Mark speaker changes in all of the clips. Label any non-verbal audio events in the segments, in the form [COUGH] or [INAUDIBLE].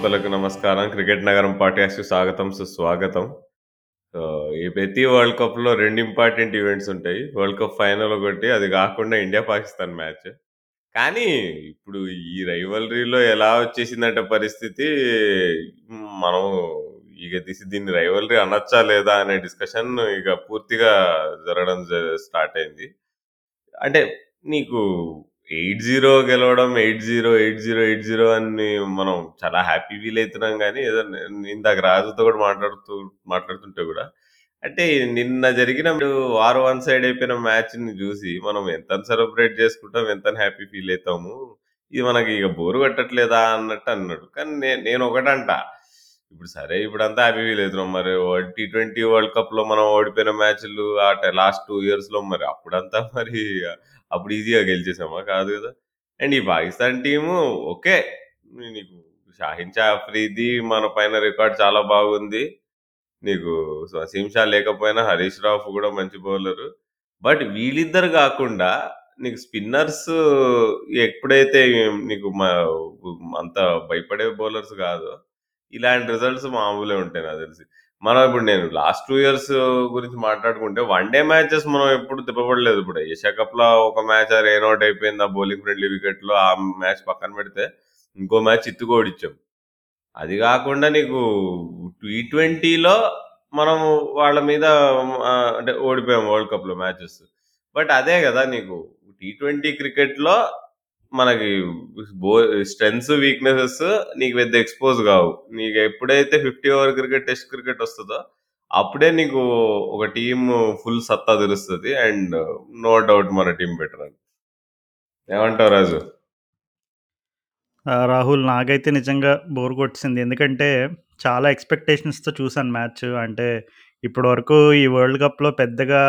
Speaker 1: శ్రోతలకు నమస్కారం. 'క్రికెట్ నగరం' పాడ్‌కాస్ట్‌కి స్వాగతం, సుస్వాగతం. ఈ ప్రతి వరల్డ్ కప్‌లో రెండు ఇంపార్టెంట్ ఈవెంట్స్ ఉంటాయి. వరల్డ్ కప్ ఫైనల్ ఒకటి, అది కాకుండా ఇండియా, పాకిస్తాన్ మ్యాచ్. కానీ ఇప్పుడు ఈ రైవలరీలో ఎలా వచ్చేసిందంటే పరిస్థితి, మనం ఇక తీసి దీన్ని రైవలరీ అనొచ్చా లేదా అనే డిస్కషన్ ఇక పూర్తిగా జరగడం జ స్టార్ట్ అయింది. అంటే నీకు 8-0 గెలవడం 8-0, 8-0, 8-0 అని మనం చాలా హ్యాపీ ఫీల్ అవుతున్నాం కానీ ఏదో ఇందాక రాజుతో కూడా మాట్లాడుతూ మాట్లాడుతుంటే కూడా, అంటే నిన్న జరిగిన వార్ వన్ సైడ్ అయిపోయిన మ్యాచ్‌ని చూసి మనం ఎంత సెలబ్రేట్ చేసుకుంటాం, ఎంత హ్యాపీ ఫీల్ అవుతాము ఇది మనకి ఇక బోర్ కట్టట్లేదా అన్నట్టు అన్నాడు. కానీ నే నేను ఒకటంట ఇప్పుడు సరే ఇప్పుడు అంతా హ్యాపీ ఫీల్ అవుతున్నాం. మరి టీ ట్వంటీ వరల్డ్ కప్లో మనం ఓడిపోయిన మ్యాచ్‌లు ఆ లాస్ట్ లాస్ట్ 2 ఇయర్స్‌లో మరి అప్పుడంతా మరి అప్పుడు ఈజీగా గెలిచేసామా? కాదు కదా! అండ్ ఈ పాకిస్తాన్ టీము ఓకే. నీకు షాహిన్ షా అఫ్రిది మన పైన రికార్డ్ చాలా బాగుంది. నీకు వసీం షా లేకపోయినా హరీష్ రాఫ్ కూడా మంచి బౌలరు. బట్ వీళ్ళిద్దరు కాకుండా నీకు స్పిన్నర్స్ ఎప్పుడైతే నీకు అంత భయపడే బౌలర్స్ కాదు ఇలాంటి రిజల్ట్స్ మామూలే ఉంటాయి నాకు తెలిసి. మనం ఇప్పుడు నేను లాస్ట్ టూ ఇయర్స్ గురించి మాట్లాడుకుంటే వన్ డే మ్యాచెస్ మనం ఎప్పుడు తిప్పబడలేదు. ఇప్పుడు ఏషియా కప్‌లో ఒక మ్యాచ్ ఆ ఔట్ అయిపోయింది. ఆ బౌలింగ్ ఫ్రెండ్లీ వికెట్‌లో ఆ మ్యాచ్ పక్కన పెడితే, ఇంకో మ్యాచ్ ఇచ్చాం అది కాకుండా నీకు టీ20లో మనం వాళ్ళ మీద అంటే ఓడిపోయాం వరల్డ్ కప్‌లో మ్యాచెస్. బట్ అదే కదా నీకు టీ20 క్రికెట్‌లో మనకి బో స్ట్రెంగ్స్ వీక్‌నెసెస్ నీకు పెద్ద ఎక్స్‌పోజ్ కావు. నీకు ఎప్పుడైతే 50 ఓవర్ క్రికెట్, టెస్ట్ క్రికెట్ వస్తుందో అప్పుడే నీకు ఒక టీమ్ ఫుల్ సత్తా తెలుస్తుంది అండ్ నో డౌట్ మన టీం బెటర్ అని. ఏమంటావు రాజు?
Speaker 2: రాహుల్ నాకైతే నిజంగా బోర్ కొట్టింది ఎందుకంటే చాలా ఎక్స్‌పెక్టేషన్స్‌తో చూసాను మ్యాచ్. అంటే ఇప్పటి వరకు ఈ వరల్డ్ కప్‌లో పెద్దగా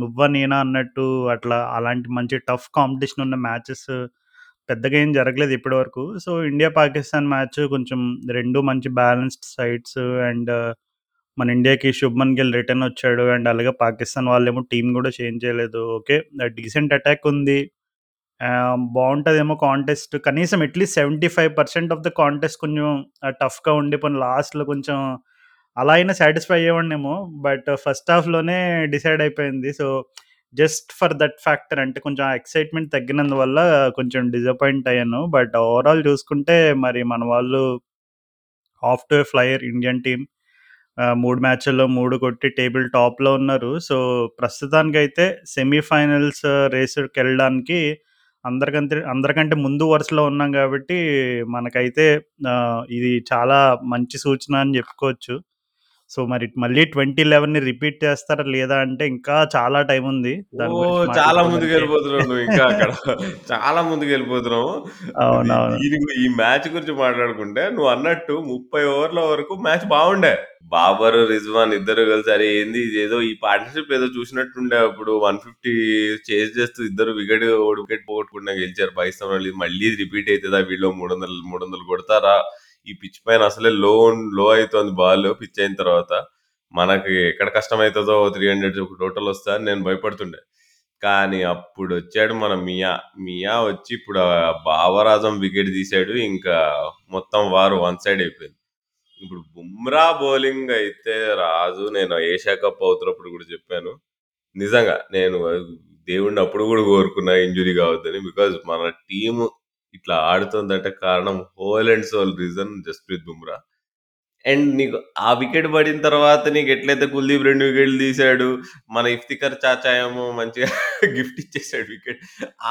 Speaker 2: నువ్వా నేనా అన్నట్టు అట్లా అలాంటి మంచి టఫ్ కాంపిటీషన్ ఉన్న మ్యాచెస్ పెద్దగా ఏం జరగలేదు ఇప్పటివరకు సో, ఇండియా, పాకిస్తాన్ మ్యాచ్ కొంచెం 2 మంచి బ్యాలెన్స్డ్ సైడ్స్ అండ్ మన ఇండియాకి శుభ్మన్ గిల్ రిటర్న్ వచ్చాడు. అండ్ అలాగే పాకిస్తాన్ వాళ్ళేమో టీమ్ కూడా చేంజ్ చేయలేదు. ఓకే. డీసెంట్ అటాక్ ఉంది. ఆహ్, బావుంటదేమో కాంటెస్ట్. కనీసం అట్‌లీస్ట్ 75% ఆఫ్ ద కాంటెస్ట్ కొంచెం ఆహ్, టఫ్‌గా ఉండి పోనీ లాస్ట్‌లో కొంచెం అలా అయినా సాటిస్ఫై అయ్యేవాడినేమో. బట్ ఫస్ట్ హాఫ్‌లోనే డిసైడ్ అయిపోయింది. So, just for that factor అంటే కొంచెం ఎక్సైట్‌మెంట్ తగ్గినందువల్ల కొంచెం డిసప్పాయింట్ అయ్యాను. బట్ ఓవరాల్ చూసుకుంటే మరి మన వాళ్ళు half to a flyer Indian team. మూడు మ్యాచ్‌ల్లో మూడు కొట్టి టేబుల్ టాప్‌లో ఉన్నారు. సో, ప్రస్తుతానికైతే సెమీఫైనల్స్ రేస్‌కెళ్ళడానికి అందరికంటే అందరికంటే ముందు వరుసలో ఉన్నాం కాబట్టి మనకైతే ఇది చాలా మంచి సూచన అని చెప్పుకోవచ్చు. సో, మరి మళ్ళీ 2011ని రిపీట్ చేస్తారా లేదా అంటే ఇంకా చాలా టైం ఉంది.
Speaker 1: చాలా. ముందుకెళ్ళిపోతున్నావు నువ్వు ఇంకా అక్కడ. చాలా ముందుకెళ్ళిపోతున్నావు. ఇది
Speaker 2: అవునవును.
Speaker 1: ఈ మ్యాచ్ గురించి మాట్లాడుకుంటే నువ్వు అన్నట్టు 30 ఓవర్ల వరకు మ్యాచ్ బాగుండే. బాబర్, రిజ్వాన్ ఇద్దరు కలిసి అరే ఏంది ఇదేదో ఈ పార్ట్నర్‌షిప్ ఏదో చూసినట్టుండే అప్పుడు 150 చేజ్ చేస్తూ ఇద్దరు వికెట్ వికెట్ పోగొట్టకుండా గెలిచారు పాకిస్తాన్ వాళ్ళు. మళ్ళీ రిపీట్ అయితదా వీళ్ళు 300, 300 కొడతారా? ఈ పిచ్ పైన అసలే లో లో అవుతుంది బాల్ పిచ్ అయిన తర్వాత. మనకి ఎక్కడ కష్టమవుతుందో త్రీ హండ్రెడ్ టోటల్ వస్తా అని నేను భయపడుతుండే. కానీ అప్పుడు వచ్చాడు మన మియా. మియా వచ్చి ఇప్పుడు బావరాజం వికెట్ తీసాడు. ఇంకా మొత్తం వారు వన్ సైడ్ అయిపోయింది. ఇప్పుడు బుమ్రా బౌలింగ్ అయితే రాజు నేను ఏషియా కప్ అవుతున్నప్పుడు కూడా చెప్పాను. నిజంగా నేను దేవుడిని అప్పుడు కూడా కోరుకున్నా ఇంజురీ కావద్దని. బికాజ్ మన టీము ఇట్లా ఆడుతుందంటే కారణం whole and soul reason Jasprit Bumrah. And నీకు ఆ వికెట్ పడిన తర్వాత నీకు ఎట్లయితే కుల్దీప్ రెండు వికెట్లు తీశాడు మన ఇఫ్తికర్ చాచా ఏమో మంచిగా [LAUGHS] గిఫ్ట్ ఇచ్చేసాడు వికెట్.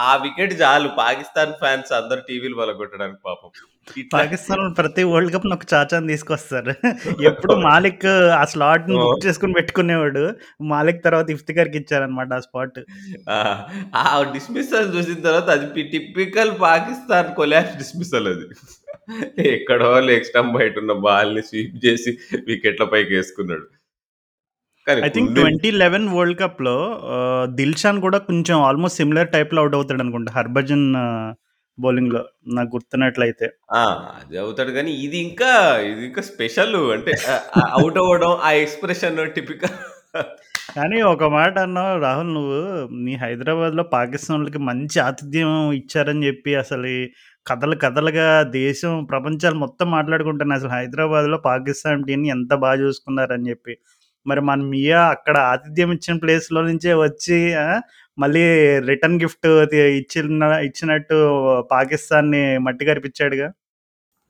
Speaker 1: ఆ వికెట్ చాలు పాకిస్తాన్ ఫ్యాన్స్ అందరు టీవీలు పలగొట్టడానికి పాపం.
Speaker 2: పాకిస్తాన్ [LAUGHS] ప్రతి వరల్డ్ కప్‌లో ఒక చాచాని తీసుకొస్తారు. [LAUGHS] ఎప్పుడు మాలిక్ ఆ స్లాట్‌ని బుక్
Speaker 1: ఓహ్!
Speaker 2: చేసుకొని పెట్టుకునేవాడు. మాలిక్ తర్వాత ఇఫ్తికర్‌కి ఇచ్చారన్నమాట ఆ స్పాట్.
Speaker 1: ఆ! డిస్మిస్సల్ చూసిన తర్వాత అది టిపికల్ పాకిస్తాన్ కొలాప్స్ డిస్మిస్సల్ అది. ఎక్కడో లెగ్ స్టంప్ బయట ఉన్న బాల్‌ని స్వీప్ చేసి వికెట్ల పైకేసుకున్నాడు. కానీ
Speaker 2: ఐ థింక్
Speaker 1: కుల్దీప్
Speaker 2: 2011 వరల్డ్ కప్‌లో ఆహ్, దిల్‌షాన్ కూడా కొంచెం ఆల్‌మోస్ట్ సిమిలర్ టైప్‌లో ఔట్ అవుతాడనుకుంటా. హర్భజన్ బౌలింగ్‌లో నాకు గుర్తున్నట్లయితే.
Speaker 1: ఆ! అది అవుతాడు గానీ ఇది ఇంకా ఇది ఇంకా స్పెషల్ అంటే ఆహ్, ఆహ్, ఔట్ అవ్వడం ఆ ఎక్స్‌ప్రెషన్ టిపికల్
Speaker 2: కానీ ఒక మాట అన్నావు రాహుల్ నువ్వు, మీ హైదరాబాద్‌లో పాకిస్తానోళ్ళకి మంచి ఆతిథ్యం ఇచ్చారని చెప్పి అసలు కథలు కథలుగా దేశం, ప్రపంచాలు మొత్తం మాట్లాడుకుంటున్నాయి. అసలు హైదరాబాద్‌లో పాకిస్తాన్ టీమ్‌ని ఎంత బా చూసుకున్నారని జెప్పి. మరి మన మియా అక్కడ ఆతిథ్యం ఇచ్చిన ప్లేస్‌లో నుంచే వచ్చి ఆ! మళ్ళీ రిటర్న్ గిఫ్ట్ ఇచ్చిన ఇచ్చినట్టు పాకిస్తాన్‌ని మట్టి కరిపించాడుగా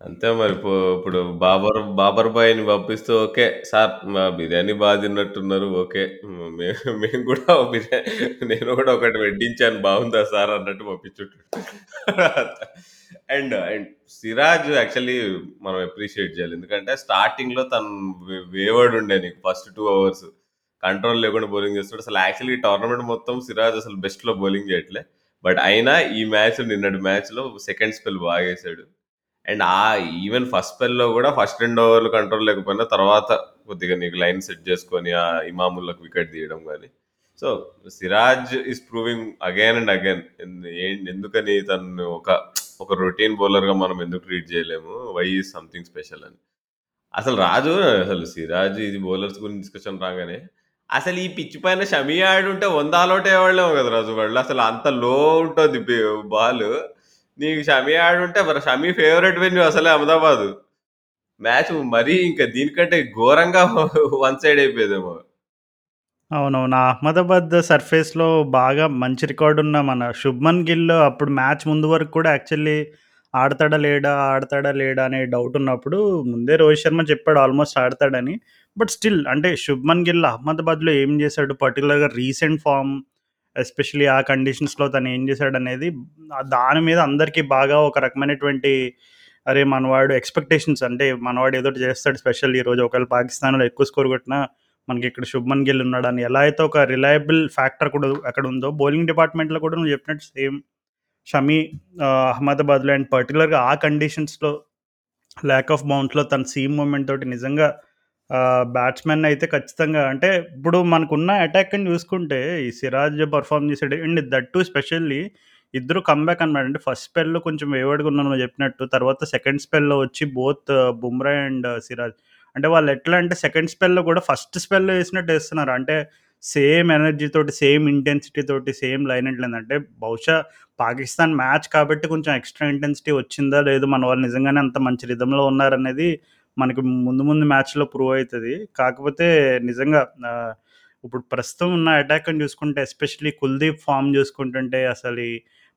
Speaker 1: అంతే మరి ఇప్పుడు బాబర్ బాబర్ బాయ్‌ని పంపిస్తూ ఓకే. సార్ మా బిర్యానీ బా తిన్నట్టున్నారు. ఓకే. మేము మేము కూడా బిర్యానీ నేను కూడా ఒకటి వడ్డించాను బాగుందా సార్ అన్నట్టు పంపించుంటాడు. అండ్ అండ్ సిరాజ్ యాక్చువల్లీ మనం అప్రిషియేట్ చేయాలి. ఎందుకంటే స్టార్టింగ్‌లో తను వేవర్డ్ ఉండే నీకు ఫస్ట్ టూ అవర్స్. కంట్రోల్ లేకుండా బౌలింగ్ చేస్తాడు అసలు యాక్చువల్లీ టోర్నమెంట్ మొత్తం సిరాజ్ అసలు బెస్ట్‌లో బౌలింగ్ చేయట్లే. బట్ అయినా ఈ మ్యాచ్ నిన్నటి మ్యాచ్‌లో సెకండ్ స్పెల్ బాగేసాడు. అండ్ ఆ ఈవెన్ ఫస్ట్ స్పెల్‌లో కూడా ఫస్ట్ రెండు ఓవర్లు కంట్రోల్ లేకపోయినా తర్వాత కొద్దిగా నీకు లైన్ సెట్ చేసుకొని ఆ ఇమాముల్లకు వికెట్ తీయడం కానీ so, Siraj is proving again and again ఎందుకని తను ఒక ఒక రొటీన్ బౌలర్‌గా మనం ఎందుకు ట్రీట్ చేయలేము? వై ఈస్ సంథింగ్ స్పెషల్ అని. అసలు రాజు అసలు సిరాజ్ ఇది బౌలర్స్ గురించి డిస్కషన్ రాగానే అసలు ఈ పిచ్ పైన షమి ఆడుంటే 100 ఆల్ ఔట్ అయ్యేవాళ్ళేమో కదా రాజు వాళ్ళు. అసలు అంత లో ఉంటుంది బాల్ బాలు. నీకు షమి ఆడుంటే మరి షమి ఫేవరెట్ వెన్యూ అసలే అహ్మదాబాదు. మ్యాచ్ మరీ ఇంకా దీనికంటే ఘోరంగా వన్ సైడ్ అయిపోయేదేమో.
Speaker 2: అవునవును. అహ్మదాబాద్ సర్ఫేస్‌లో బాగా మంచి రికార్డు ఉన్న మన శుభ్మన్ గిల్ అప్పుడు మ్యాచ్ ముందు వరకు కూడా యాక్చువల్లీ ఆడతాడా లేడా? ఆడతాడా లేడా? అనే డౌట్ ఉన్నప్పుడు ముందే రోహిత్ శర్మ చెప్పాడు ఆల్మోస్ట్ ఆడతాడని. బట్ స్టిల్ అంటే శుభ్మన్ గిల్ అహ్మదాబాద్‌లో ఏం చేశాడు? పర్టికులర్గా రీసెంట్ ఫార్మ్ ఎస్పెషల్లీ ఆ కండిషన్స్‌లో తను ఏం చేశాడనేది అనేది దాని మీద అందరికీ బాగా ఒక రకమైనటువంటి అరే! మనవాడు ఎక్స్‌పెక్టేషన్స్ అంటే మనవాడు ఏదో చేస్తాడు స్పెషల్ ఈరోజు ఒకవేళ పాకిస్తాన్‌లో ఎక్కువ స్కోర్ కొట్టినా మనకిక్కడ శుభ్మన్ గిల్ ఉన్నాడు అని ఎలా అయితే ఒక రిలయబుల్ ఫ్యాక్టర్ కూడా అక్కడ ఉందో బౌలింగ్ డిపార్ట్మెంట్‌లో కూడా నువ్వు చెప్పినట్టు సేమ్ షమీ అహ్మదాబాద్‌లో అండ్ పర్టికులర్గా ఆ కండిషన్స్‌లో ల్యాక్ ఆఫ్ బౌన్స్‌లో తన సీమ్ మూమెంట్ తోటి నిజంగా ఆహ్, బ్యాట్స్‌మెన్ అయితే ఖచ్చితంగా అంటే ఇప్పుడు మనకున్న అటాక్‌ని చూసుకుంటే ఈ సిరాజ్ పెర్ఫార్మ్ చేసాడు అండ్ దట్ టూ స్పెషల్లీ ఇద్దరు కమ్‌బ్యాక్ అన్నమాట. అంటే ఫస్ట్ స్పెల్‌లో కొంచెం వేవర్డ్‌గా ఉన్నా నువ్వు చెప్పినట్టు. తర్వాత సెకండ్ స్పెల్‌లో వచ్చి బోత్ బుమ్రా అండ్ సిరాజ్ అంటే వాళ్ళు ఎట్లా అంటే సెకండ్ స్పెల్‌లో కూడా ఫస్ట్ స్పెల్‌లో ఏసినట్టు ఏస్తున్నారు. అంటే సేమ్ ఎనర్జీ తోటి, సేమ్ ఇంటెన్సిటీ తోటి, సేమ్ లైన్ అండ్ అంటే బహుశా పాకిస్తాన్ మ్యాచ్ కాబట్టి కొంచెం ఎక్స్‌ట్రా ఇంటెన్సిటీ వచ్చిందా? లేదు మన వాళ్ళు నిజంగానే అంత మంచి రిథమ్‌లో ఉన్నారనేది మనకు ముందు ముందు మ్యాచ్‌లో ప్రూవ్ అవుతుంది కాకపోతే నిజంగా ఇప్పుడు ప్రస్తుతం ఉన్న అటాక్‌ని చూసుకుంటే ఎస్పెషల్లీ కుల్దీప్ ఫార్మ్ చూసుకుంటుంటే అసలు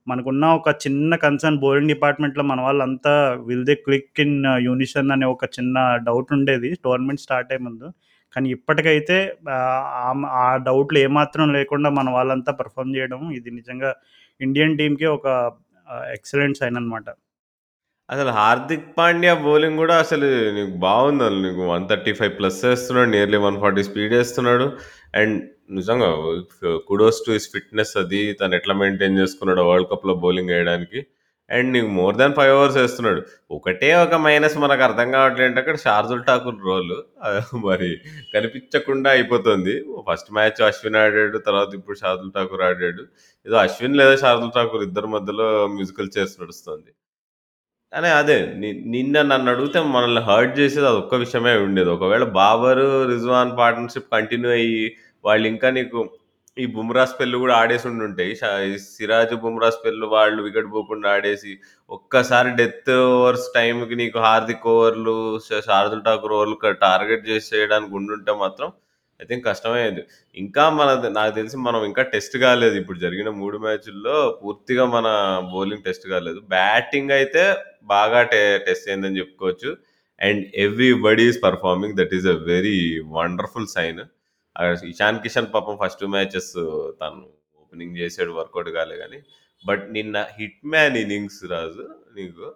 Speaker 2: మనకున్న ఒక చిన్న కన్సర్న్ బౌలింగ్ డిపార్ట్మెంట్‌లో మన వాళ్ళంతా will they click in unison అనే ఒక చిన్న డౌట్ ఉండేది. టోర్నమెంట్ స్టార్ట్ అయ్యే ముందు. కానీ ఇప్పటికైతే ఆ డౌట్‌లు ఏమాత్రం లేకుండా మన వాళ్ళంతా పర్ఫామ్ చేయడం ఇది నిజంగా ఇండియన్ టీమ్‌కి ఒక ఎక్సలెంట్ సైన్ అనమాట
Speaker 1: అసలు 'హార్దిక్ పాండ్యా' బౌలింగ్ గూడా అసలు నీకు బావుందసలు. నీకు 135 ప్లస్ వేస్తున్నాడు నియర్లీ 140 స్పీడ్ చేస్తున్నాడు అండ్ నిజంగా కుడోస్ టు హిస్ ఫిట్‌నెస్ అది. తను ఎట్లా మెయింటైన్ చేసుకున్నాడో వరల్డ్ కప్‌లో బౌలింగ్ వేయడానికి అండ్ నీకు మోర్ దాన్ 5 అవర్స్ ఏస్తున్నాడు. ఒకటే ఒక మైనస్ మనకు అర్థం కావట్లేదు అంటే అక్కడ షార్దుల్ ఠాకూర్ రోల్ మరి కనిపించకుండా అయిపోతుంది. ఫస్ట్ మ్యాచ్ అశ్విన్ ఆడాడు. తర్వాత ఇప్పుడు షార్దుల్ ఠాకూర్ ఆడాడు. ఏదో అశ్విన్ లేదా షార్దుల్ ఠాకూర్ ఇద్దరి మధ్యలో మ్యూజికల్ చైర్స్ నడుస్తుంది. కానీ అదే ని నిన్న అడిగితే మనల్ని హర్ట్ చేసేది అదొక్క విషయమే ఉండేది. ఒకవేళ 'బాబర్', 'రిజ్వాన్' పార్ట్నర్‌షిప్ కంటిన్యూ అయ్యి వాళ్ళింకా నీకు ఈ 'బుమ్రా' స్పెల్ గూడా ఆడేసుండుంటే ష సిరాజ్, 'బుమ్రా' స్పెల్ వాళ్ళు వికెట్ పోకుండా ఆడేసి ఒక్కసారి డెత్ ఓవర్స్ టైమ్‌కి నీకు 'హార్దిక్' ఓవర్లు, ష 'శార్దుల్ ఠాకూర్' ఓవర్లు క టార్గెట్ చేసి చేయడానికి ఉండుంటే మాత్రం ఐ థింక్ కష్టమయ్యేది. ఇంకా మనది నాకు తెలిసి మనం ఇంకా టెస్ట్ కాలేదు. ఇప్పుడు జరిగిన 3 మ్యాచుల్లో పూర్తిగా మన బౌలింగ్ టెస్ట్ కాలేదు. బ్యాటింగ్ అయితే బాగా టె టెస్ట్ అయిందని చెప్పుకోవచ్చు. And everybody is performing. That is a very wonderful sign. Ah, Ishan Kishan పాపం ఫస్ట్ మ్యాచెస్ తను ఓపెనింగ్ చేసాడు వర్కౌట్ కాలే గానీ, బట్ నిన్న హిట్ మ్యాన్ ఇన్నింగ్స్ రాజు నీకు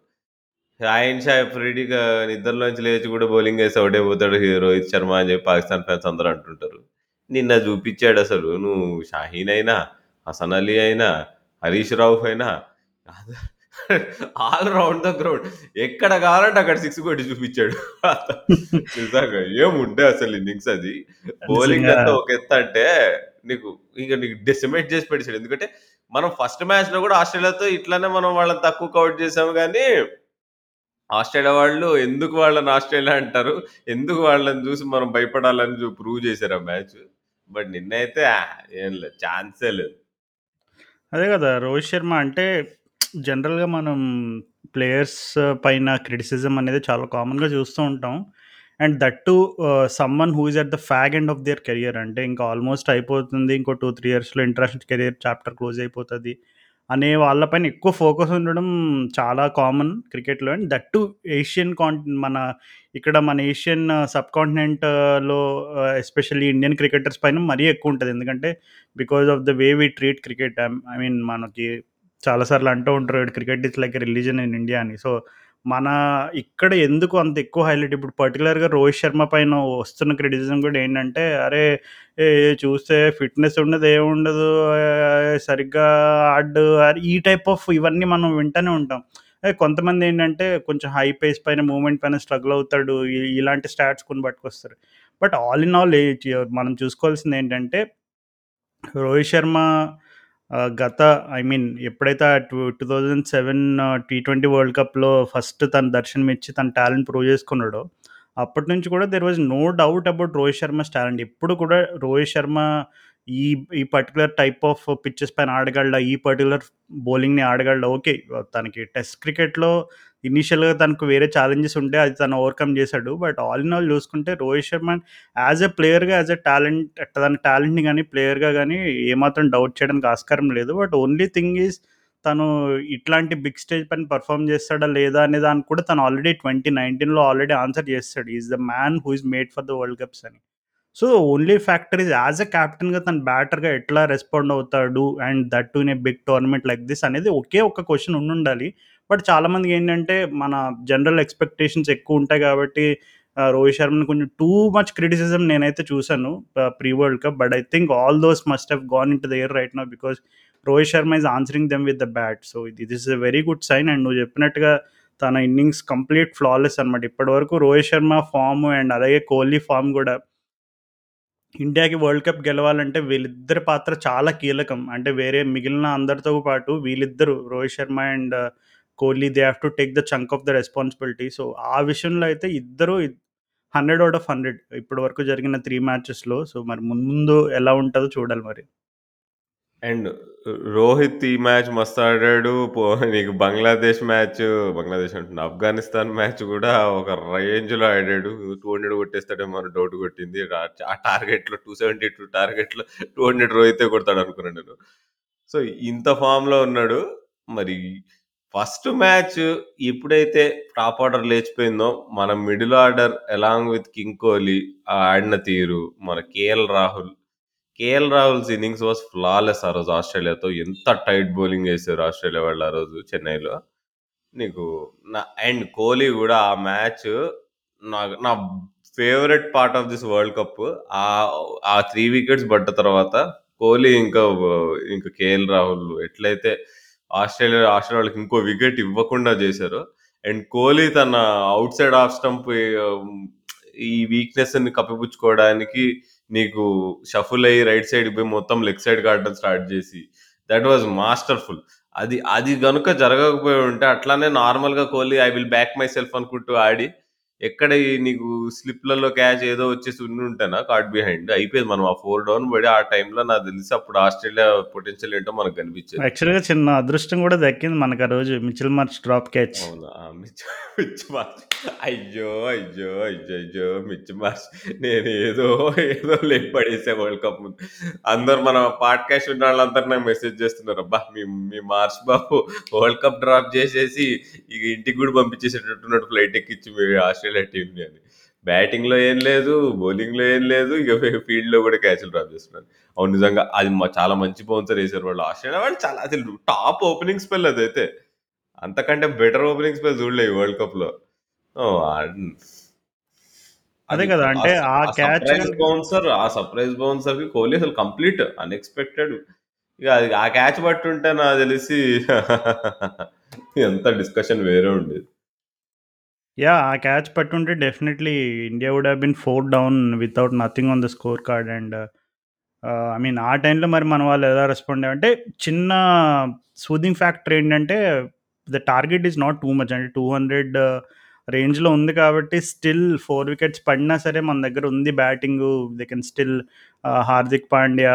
Speaker 1: షాహిన్ షా అఫ్రిడీగా నిద్రలోంచి లేచి కూడా బౌలింగ్ వేసి ఔట్ అయిపోతాడు రోహిత్ శర్మ అని చెప్పి పాకిస్తాన్ ఫ్యాన్స్ అందరూ అంటుంటారు. నిన్న చూపించాడు అసలు నువ్వు షాహీన్ అయినా, హసన్ అలీ అయినా, హరీష్ రావు అయినా ఆల్ రౌండ్ ద గ్రౌండ్ ఎక్కడ కావాలంటే అక్కడ సిక్స్ కొట్టి చూపించాడు నిజంగా ఏముండే అసలు ఇన్నింగ్స్ అది. బౌలింగ్ అంతా ఒక ఎత్తంటే నీకు ఇక నీకు డెసిమేట్ చేసి పడేసాడు. ఎందుకంటే మనం ఫస్ట్ మ్యాచ్లో కూడా ఆస్ట్రేలియాతో ఇట్లనే మనం వాళ్ళని తక్కువ కౌట్ చేసాము కానీ ఆస్ట్రేలియా వాళ్ళు ఎందుకు వాళ్ళని ఆస్ట్రేలియా అంటారు? ఎందుకు వాళ్ళని చూసి మనం భయపడాలని జు ప్రూవ్ చేశారు ఆ మ్యాచ్. బట్ నిన్నైతే ఆహ్, ఏం లేదు. ఛాన్సే లేదు.
Speaker 2: అదే కదా! రోహిత్ శర్మ అంటే జనరల్‌గా మనం ప్లేయర్స్ పైన క్రిటిసిజం అనేది చాలా కామన్‌గా చూస్తూ ఉంటాం. And that too someone who is at the fag end of their career అంటే ఇంకా ఆల్మోస్ట్ అయిపోతుంది. ఇంకో 2, 3 ఇయర్స్‌లో ఇంటర్నేషనల్ కెరియర్ చాప్టర్ క్లోజ్ అయిపోతుంది అనే వాళ్ళ పైన ఎక్కువ ఫోకస్ ఉండడం చాలా కామన్ క్రికెట్‌లో. And that too Asian cont మన ఇక్కడ మన ఏషియన్ సబ్ కాంటినెంట్‌లో ఎస్పెషల్లీ ఇండియన్ క్రికెటర్స్ పైన మరీ ఎక్కువ ఉంటుంది ఎందుకంటే because of the way we treat cricket I'm I mean మనకి చాలా సార్లు అంటూ ఉంటారు cricket is like religion in India అని. సో, మన ఇక్కడ ఎందుకు అంత ఎక్కువ హైలైట్ ఇప్పుడు పర్టికులర్గా రోహిత్ శర్మ పైన వస్తున్న క్రిటిసిజం కూడా ఏంటంటే, అరే! చూస్తే ఫిట్‌నెస్ ఉండదు, ఏముండదు సరిగ్గా ఆడడు ఈ టైప్ ఆఫ్ ఇవన్నీ మనం వింటూనే ఉంటాం. కొంతమంది ఏంటంటే కొంచెం హై పేస్ పైన మూమెంట్ పైన స్ట్రగుల్ అవుతాడు. ఇలాంటి స్టాట్స్ కొని పట్టుకొస్తారు. బట్ ఆల్ ఇన్ ఆల్ ఏ మనం చూసుకోవాల్సింది ఏంటంటే రోహిత్ శర్మ గత ఐ మీన్ ఎప్పుడైతే టూ టూ 2007 టీ20 వరల్డ్ కప్‌లో ఫస్ట్ తన దర్శనం ఇచ్చి తన టాలెంట్ ప్రూవ్ చేసుకున్నాడో, అప్పటి నుంచి కూడా there was no doubt about Rohit Sharma's talent. ఎప్పుడు కూడా రోహిత్ శర్మ ఈ ఈ పర్టికులర్ టైప్ ఆఫ్ పిచ్చెస్ పైన ఆడగలడా? ఈ పర్టికులర్ బౌలింగ్‌ని ఆడగలడా? ఓకే. తనకి టెస్ట్ క్రికెట్‌లో ఇనీషియల్‌గా తనకు వేరే ఛాలెంజెస్ ఉంటే అది తను ఓవర్‌కమ్ చేశాడు. బట్ ఆల్ ఇన్ ఆల్ చూసుకుంటే రోహిత్ శర్మ యాస్ ఎ ప్లేయర్‌గా, యాస్ ఎ టాలెంట్ తన టాలెంట్‌ని కానీ ప్లేయర్‌గా కానీ ఏమాత్రం డౌట్ చేయడానికి ఆస్కారం లేదు. బట్ ఓన్లీ థింగ్ ఈజ్ తను ఇట్లాంటి బిగ్ స్టేజ్ పైన పెర్ఫార్మ్ చేస్తాడా? లేదా? అనే దానికి కూడా తను ఆల్రెడీ 2019లో ఆల్రెడీ ఆన్సర్ చేస్తాడు is the man who is made for the world cups అని. So, only factor is as a క్యాప్టెన్గా తను బ్యాటర్‌గా ఎట్లా రెస్పాండ్ అవుతాడు? And that too in a big tournament like this అనేది ఒకే ఒక క్వశ్చన్ ఉండుండాలి. బట్ చాలామందికి ఏంటంటే మన జనరల్ ఎక్స్‌పెక్టేషన్స్ ఎక్కువ ఉంటాయి కాబట్టి రోహిత్ శర్మని కొంచెం టూ మచ్ క్రిటిసిజం నేనైతే చూసాను. Pre world cup. But I think all those must have gone into the air right నా because Rohit Sharma is answering them with the bat. So, this is a very good sign. And నువ్వు చెప్పినట్టుగా తన innings complete flawless అనమాట. ఇప్పటివరకు Rohit Sharma form and అలాగే Kohli form కూడా ఇండియాకి world cup గెలవాలంటే వీళ్ళిద్దరి పాత్ర చాలా కీలకం. అంటే వేరే మిగిలిన అందరితో పాటు వీళ్ళిద్దరు Rohit Sharma and Kohli they have to take the chunk of the responsibility. So, ఆ విషయంలో అయితే ఇద్దరు హండ్రెడ్ అవుట్ ఆఫ్ 100 ఇప్పటి వరకు జరిగిన త్రీ మ్యాచెస్‌లో. సో, మరి ముందు ఎలా ఉంటుందో చూడాలి మరి.
Speaker 1: అండ్ రోహిత్ ఈ మ్యాచ్ మస్తు ఆడాడు. పో నీకు బంగ్లాదేశ్ మ్యాచ్ బంగ్లాదేశ్ అంటున్నా. ఆఫ్ఘనిస్తాన్ మ్యాచ్ కూడా ఒక రేంజ్‌లో ఆడాడు. 200 కొట్టేస్తాడేమో అని డౌట్ కొట్టింది. ఆ టార్గెట్‌లో 272 టార్గెట్‌లో 200 రోహితే కొడతాడు నేను. సో, ఇంత ఫామ్లో ఉన్నాడు. మరి ఫస్ట్ మ్యాచ్ ఎప్పుడైతే టాప్ ఆర్డర్ లేచిపోయిందో, మన middle order along with king Kohli ఆడిన తీరు, మన KL Rahul KL Rahul's innings was flawless ఆ రోజు ఆస్ట్రేలియాతో. ఎంత టైట్ బౌలింగ్ వేసారు ఆస్ట్రేలియా వాళ్ళు ఆ రోజు చెన్నైలో. నీకు నా అండ్ కోహ్లీ కూడా ఆ మ్యాచ్ నా నా favourite part of this world cup ఆ ఆ త్రీ వికెట్స్ పడ్డ తర్వాత కోహ్లీ ఇంకా ఇంకా కేఎల్ రాహుల్ ఎట్లయితే ఆస్ట్రేలియా ఆస్ట్రేలియా వాళ్ళకి ఇంకో వికెట్ ఇవ్వకుండా చేశారు అండ్ కోహ్లీ తన అవుట్ సైడ్ ఆఫ్ స్టంప్ ఈ వీక్నెస్ని కప్పిపుచ్చుకోవడానికి నీకు షఫుల్ అయ్యి రైట్ సైడ్ పోయి మొత్తం లెగ్ సైడ్ కాడటం స్టార్ట్ చేసి దట్ వాస్ మాస్టర్‌ఫుల్. అది అది గనుక జరగకపోయి ఉంటే అట్లానే నార్మల్‌గా Kohli I will back myself అనుకుంటూ ఆడి ఎక్కడ ఈ నీకు స్లిప్‌లలో క్యాచ్ ఏదో వచ్చేసి ఉండుంటేనా కాట్ బిహైండ్ అయిపోయేది. మనం ఆ 4 డౌన్ పడి ఆ టైంలో నాకు తెలిసి అప్పుడు ఆస్ట్రేలియా పొటెన్షియల్ ఏంటో మనకు కనిపించేది.
Speaker 2: యాక్చువల్‌గా చిన్న అదృష్టం కూడా దక్కింది మనకు ఆ రోజు Mitchell Marsh drop catch.
Speaker 1: Marsh అయ్యో! అయ్యో! అయ్యయ్యో! మిచ్ మార్ష్ నేను ఏదో ఏదో లేపి పడేసా వరల్డ్ కప్ ముందు. అందరూ మన పాడ్‌కాస్ట్ విన్నోళ్ళందరూ నాకు మెసేజ్ చేస్తున్నారు. అబ్బా! మీ మీ మార్ష్ బాబు వరల్డ్ కప్ డ్రాప్ చేసేసి ఇక ఇంటికి కూడా పంపించేసేటట్టున్నాడు ఫ్లైట్ ఎక్కించి మీ ఆస్ట్రేలియా టీమ్‌ని అని. బ్యాటింగ్‌లో ఏం లేదు, బౌలింగ్‌లో ఏం లేదు. ఇక ఫీ ఫీల్డ్‌లో కూడా క్యాచ్‌లు డ్రాప్ చేస్తున్నారు. అవును నిజంగా అది చాలా మంచి బౌన్సర్ ఏసారు వాళ్ళు. ఆస్ట్రేలియా వాళ్ళు చాలా అసలు టాప్ ఓపెనింగ్ స్పెల్ అదైతే. అంతకంటే బెటర్ ఓపెనింగ్ స్పెల్ చూడలే ఈ వరల్డ్ కప్‌లో. ఓహ్! అన్
Speaker 2: అదే
Speaker 1: అది
Speaker 2: కదా! అంటే ఆ క్యాచ్
Speaker 1: బౌన్సర్ ఆ సర్ప్రైజ్ బౌన్సర్‌కి కోహ్లీ అసలు కంప్లీట్ అన్‌ఎక్స్‌పెక్టెడ్. ఇక అది ఆ క్యాచ్ పట్టుంటే నాకు తెలిసి [LAUGHS] ఎంత డిస్కషన్ వేరే ఉండేది.
Speaker 2: యా ఆ catch పట్టుంటే definitely India would have been four down without nothing on the score card and ah, I mean ఆ టైంలో మరి మన వాళ్ళు ఎలా రెస్పాండ్ అంటే చిన్న సూదింగ్ ఫ్యాక్టర్ ఏంటంటే the target is not too much అంటే 200 రేంజ్‌లో uh, ఉంది కాబట్టి స్టిల్ 4 వికెట్స్ పడినా సరే మన దగ్గర ఉంది బ్యాటింగు. దే కెన్ స్టిల్ ఆహ్, హార్దిక్ పాండ్యా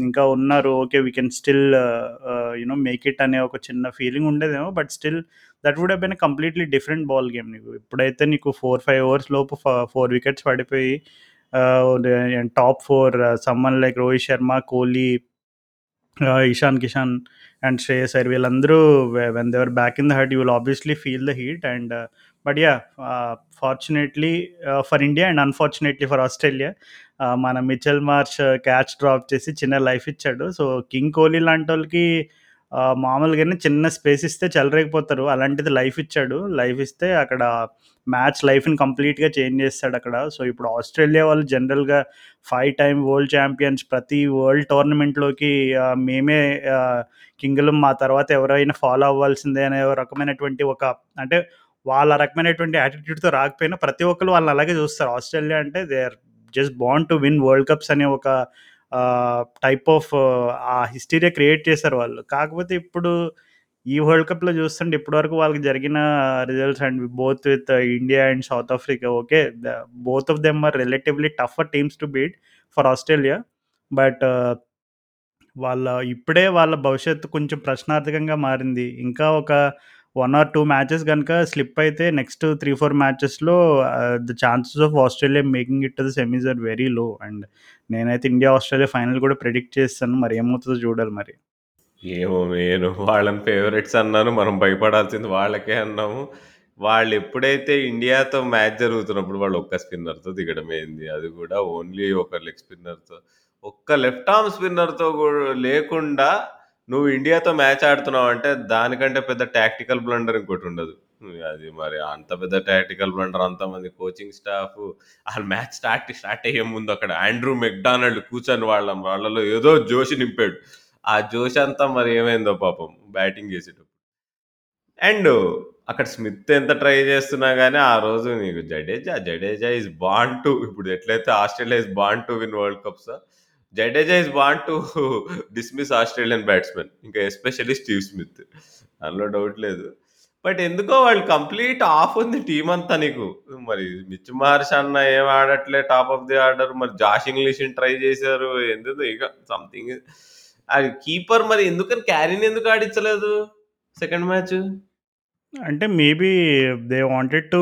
Speaker 2: ఇంకా ఉన్నారు. Okay. We can still ah, you know make it అనే ఒక చిన్న ఫీలింగ్ ఉండేదేమో. But still that would have completely different ball game నీకు ఇప్పుడైతే నీకు ఫోర్ ఫైవ్ ఓవర్స్ లోపు ఫోర్ వికెట్స్ పడిపోయి top four someone like Rohit Sharma Kohli Ishan Kishan and Shreyas Iyer వీళ్ళందరూ when they were back in the hurt you will obviously feel the heat and but yeah fortunately for India and unfortunately for Australia మన Mitchell Marsh catch drop చేసి చిన్న life ఇచ్చాడు. So king Kohli లాంటి వాళ్ళకి మామూలుగానే చిన్న space ఇస్తే చెలరేకపోతారు అలాంటిది లైఫ్ ఇచ్చాడు. లైఫ్ ఇస్తే అక్కడ మ్యాచ్ లైఫ్ని కంప్లీట్గా చేంజ్ చేస్తాడు అక్కడ. సో ఇప్పుడు ఆస్ట్రేలియా వాళ్ళు జనరల్గా ఫైవ్ టైమ్ వరల్డ్ ఛాంపియన్స్ ప్రతి వరల్డ్ టోర్నమెంట్లోకి మేమే కింగ్లు. మా తర్వాత ఎవరైనా ఫాలో అవ్వాల్సిందే అనే రకమైనటువంటి ఒక అంటే వాళ్ళ రకమైనటువంటి యాటిట్యూడ్తో రాకపోయినా ప్రతి ఒక్కరు వాళ్ళని అలాగే చూస్తారు. ఆస్ట్రేలియా అంటే they are just bound to win world cups అనే ఒక టైప్ ఆఫ్ ఆ హిస్టరీ క్రియేట్ చేశారు వాళ్ళు. కాకపోతే ఇప్పుడు ఈ వరల్డ్ కప్లో చూస్తుంటే ఇప్పటివరకు వాళ్ళకి జరిగిన results and both with India and South Africa okay both of them are relatively tougher teams to beat for Australia but వాళ్ళ ఇప్పుడే వాళ్ళ భవిష్యత్తు కొంచెం ప్రశ్నార్థకంగా మారింది. ఇంకా ఒక వన్ ఆర్ టూ మ్యాచెస్ కనుక స్లిప్ అయితే next three four మ్యాచెస్లో the chances of Australia making it the semis are very low and నేనైతే ఇండియా ఆస్ట్రేలియా ఫైనల్ కూడా ప్రెడిక్ట్ చేస్తాను. మరి ఏమవుతుందో చూడాలి మరి.
Speaker 1: ఏమో నేను వాళ్ళని ఫేవరెట్స్ అన్నాను. మనం భయపడాల్సింది వాళ్ళకే అన్నాము. వాళ్ళు ఎప్పుడైతే ఇండియాతో మ్యాచ్ జరుగుతున్నప్పుడు వాళ్ళు ఒక్క స్పిన్నర్తో దిగడం ఏంది అది కూడా ఓన్లీ ఒక లెగ్ స్పిన్నర్తో ఒక్క లెఫ్ట్ ఆర్మ్ స్పిన్నర్తో కూడా లేకుండా నువ్వు ఇండియాతో మ్యాచ్ ఆడుతున్నావు అంటే దానికంటే పెద్ద టాక్టికల్ బ్లండర్ ఇంకోటి ఉండదు. అది మరి అంత పెద్ద టాక్టికల్ బ్లండర్ అంతమంది కోచింగ్ స్టాఫ్ ఆ మ్యాచ్ స్టార్ట్ స్టార్ట్ అయ్యే ముందు అక్కడ ఆండ్రూ మెక్డానల్డ్ కూర్చొని వాళ్ళ వాళ్ళలో ఏదో జోషి నింపాడు. ఆ జోష్ అంతా మరి ఏమైందో పాపం బ్యాటింగ్ చేసేటప్పుడు. అండ్ అక్కడ స్మిత్ ఎంత ట్రై చేస్తున్నా కానీ ఆ రోజు నీకు Jadeja Jadeja is born to ఇప్పుడు ఎట్లయితే Australia is born to win world cups Jadeja is want to dismiss Australian batsmen ఇంకా ఎస్పెషల్లీ స్టీవ్ స్మిత్ అందులో డౌట్ లేదు. బట్ ఎందుకో వాళ్ళు కంప్లీట్ ఆఫ్ ఉంది టీం అంతా నీకు. మరి మిచ్ మహర్షి అన్న ఏం ఆడట్లే టాప్ ఆఫ్ ది ఆర్డర్ మరి జాష్ ఇంగ్లీష్ని ట్రై చేశారు ఎందుకు ఇక సంథింగ్ అది కీపర్ మరి ఎందుకని క్యారీని ఎందుకు ఆడించలేదు? సెకండ్ మ్యాచ్
Speaker 2: అంటే maybe they wanted to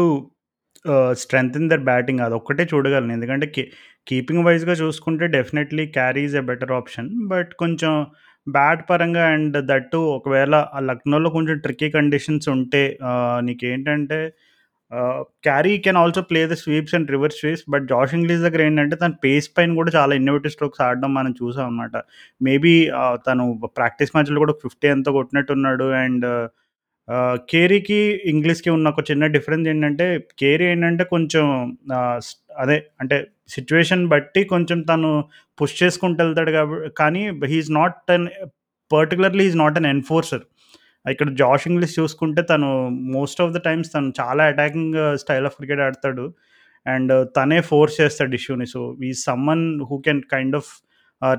Speaker 2: strength in their batting అది ఒక్కటే చూడగలను. ఎందుకంటే కీపింగ్ వైజ్గా చూసుకుంటే definitely Carey is a better option but కొంచెం బ్యాట్ పరంగా అండ్ దట్టు ఒకవేళ ఆ లక్నోలో కొంచెం ట్రిక్కీ కండిషన్స్ ఉంటే నీకేంటంటే Carey can also play the sweeps and reverse sweeps but Josh Inglis దగ్గర ఏంటంటే తన పేస్ పైన కూడా చాలా ఇన్నోవేటివ్ స్ట్రోక్స్ ఆడడం మనం చూసాం అనమాట మేబీ తను ప్రాక్టీస్ మ్యాచ్లో కూడా ఫిఫ్టీ ఎంతో కొట్టినట్టున్నాడు అండ్ కేరీకి ఇంగ్లీష్కి ఉన్న ఒక చిన్న డిఫరెన్స్ ఏంటంటే కేరీ ఏంటంటే కొంచెం అదే అంటే సిచ్యువేషన్ బట్టి కొంచెం తను పుష్ చేసుకుంటూ వెళ్తాడు కాబట్టి కానీ he is not an particularly is not an enforcer. ఇక్కడ జాష్ ఇంగ్లీష్ చూసుకుంటే తను మోస్ట్ ఆఫ్ ద టైమ్స్ తను చాలా అటాకింగ్ స్టైల్ ఆఫ్ క్రికెట్ ఆడతాడు. అండ్ తనే ఫోర్స్ చేస్తాడు ఇష్యూని. సో ఈ someone who can kind of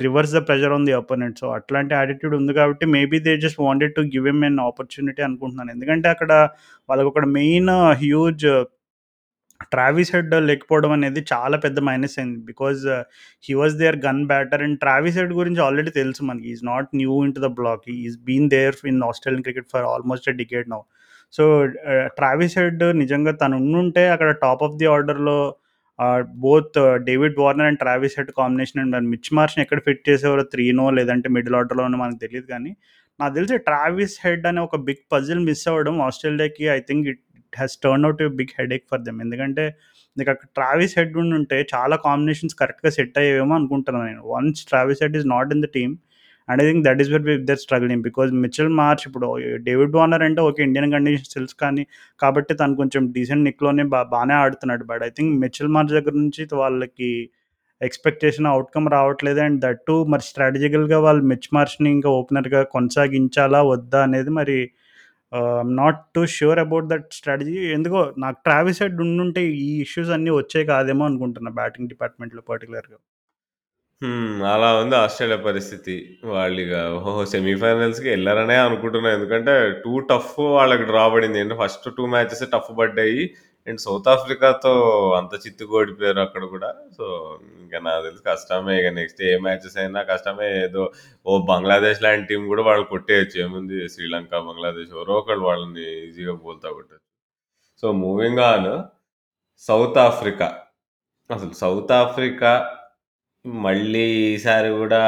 Speaker 2: reverse the pressure on the opponent so అట్లాంటి యాటిట్యూడ్ ఉంది కాబట్టి maybe they just wanted to give em an opportunity అనుకుంటున్నాను. ఎందుకంటే అక్కడ వాళ్ళకి ఒక మెయిన్ హ్యూజ్ ట్రావిస్ హెడ్ లేకపోవడం అనేది చాలా పెద్ద మైనస్ అయింది. Because he was their gun batter and Travis Head గురించి ఆల్రెడీ తెలుసు మనకి. Is not new in to the block is been there in Australian cricket for almost a decade now so Travis Head నిజంగా తను ఉండుంటే అక్కడ top of the ఆర్డర్లో both uh, David Warner and Travis Head combination and Mitch మార్చ్ని ఎక్కడ fit చేసేవారో త్రీనో లేదంటే middle ఆర్డర్లోనో మనకు తెలియదు కానీ నాకు తెలిసి ట్రావిస్ హెడ్ అనే ఒక బిగ్ పజిల్ మిస్ అవ్వడం ఆస్ట్రేలియాకి I think it has turn out big headache for them ఎందుకంటే నీకు అక్కడ ట్రావిస్ హెడ్ ఉంటే చాలా కాంబినేషన్స్ కరెక్ట్గా సెట్ అయ్యేవేమో అనుకుంటున్నాను నేను. Once Travis Head is not in the team and I think that is where they're struggling because Mitchell Marsh ఇప్పుడు uh, డేవిడ్ వార్నర్ అంటే ఓకే ఇండియన్ కండిషన్స్ తెలుసు కానీ కాబట్టి తను కొంచెం డీసెంట్ నిక్లోనే బా బాగానే ఆడుతున్నాడు. But I think Mitchell Marsh దగ్గర నుంచి వాళ్ళకి ఎక్స్పెక్టేషన్ అవుట్కమ్ రావట్లేదు. అండ్ దట్టు మరి స్ట్రాటజికల్గా వాళ్ళు మిచ్ మార్చ్ని ఇంకా ఓపెనర్గా కొనసాగించాలా వద్దా అనేది మరి not to sure about that strategy ఎందుకో నాకు ట్రావెల్ సైడ్ ఉండుంటే ఈ ఇష్యూస్ అన్నీ వచ్చే కాదేమో అనుకుంటున్నా బ్యాటింగ్ డిపార్ట్మెంట్లో పర్టికులర్గా
Speaker 1: అలా ఉంది ఆస్ట్రేలియా పరిస్థితి. వాళ్ళు ఇక ఓహో సెమీఫైనల్స్కి వెళ్ళారనే అనుకుంటున్నా. ఎందుకంటే టూ టఫ్ వాళ్ళకి డ్రా పడింది. అంటే ఫస్ట్ టూ మ్యాచెస్ టఫ్ పడ్డాయి అండ్ సౌత్ ఆఫ్రికాతో అంత చిత్తుగా ఓడిపోయారు అక్కడ కూడా. సో ఇంకా నాకు తెలిసి కష్టమే. ఇక నెక్స్ట్ ఏ మ్యాచెస్ అయినా కష్టమే. ఏదో ఓ బంగ్లాదేశ్ లాంటి టీం కూడా వాళ్ళు కొట్టేయచ్చు. ఏముంది శ్రీలంక బంగ్లాదేశ్ ఎవరో ఒకళ్ళు వాళ్ళని ఈజీగా బోల్తా కొట్టచ్చు. So moving on South Africa. అసలు సౌత్ ఆఫ్రికా మళ్ళీ ఈసారి కూడా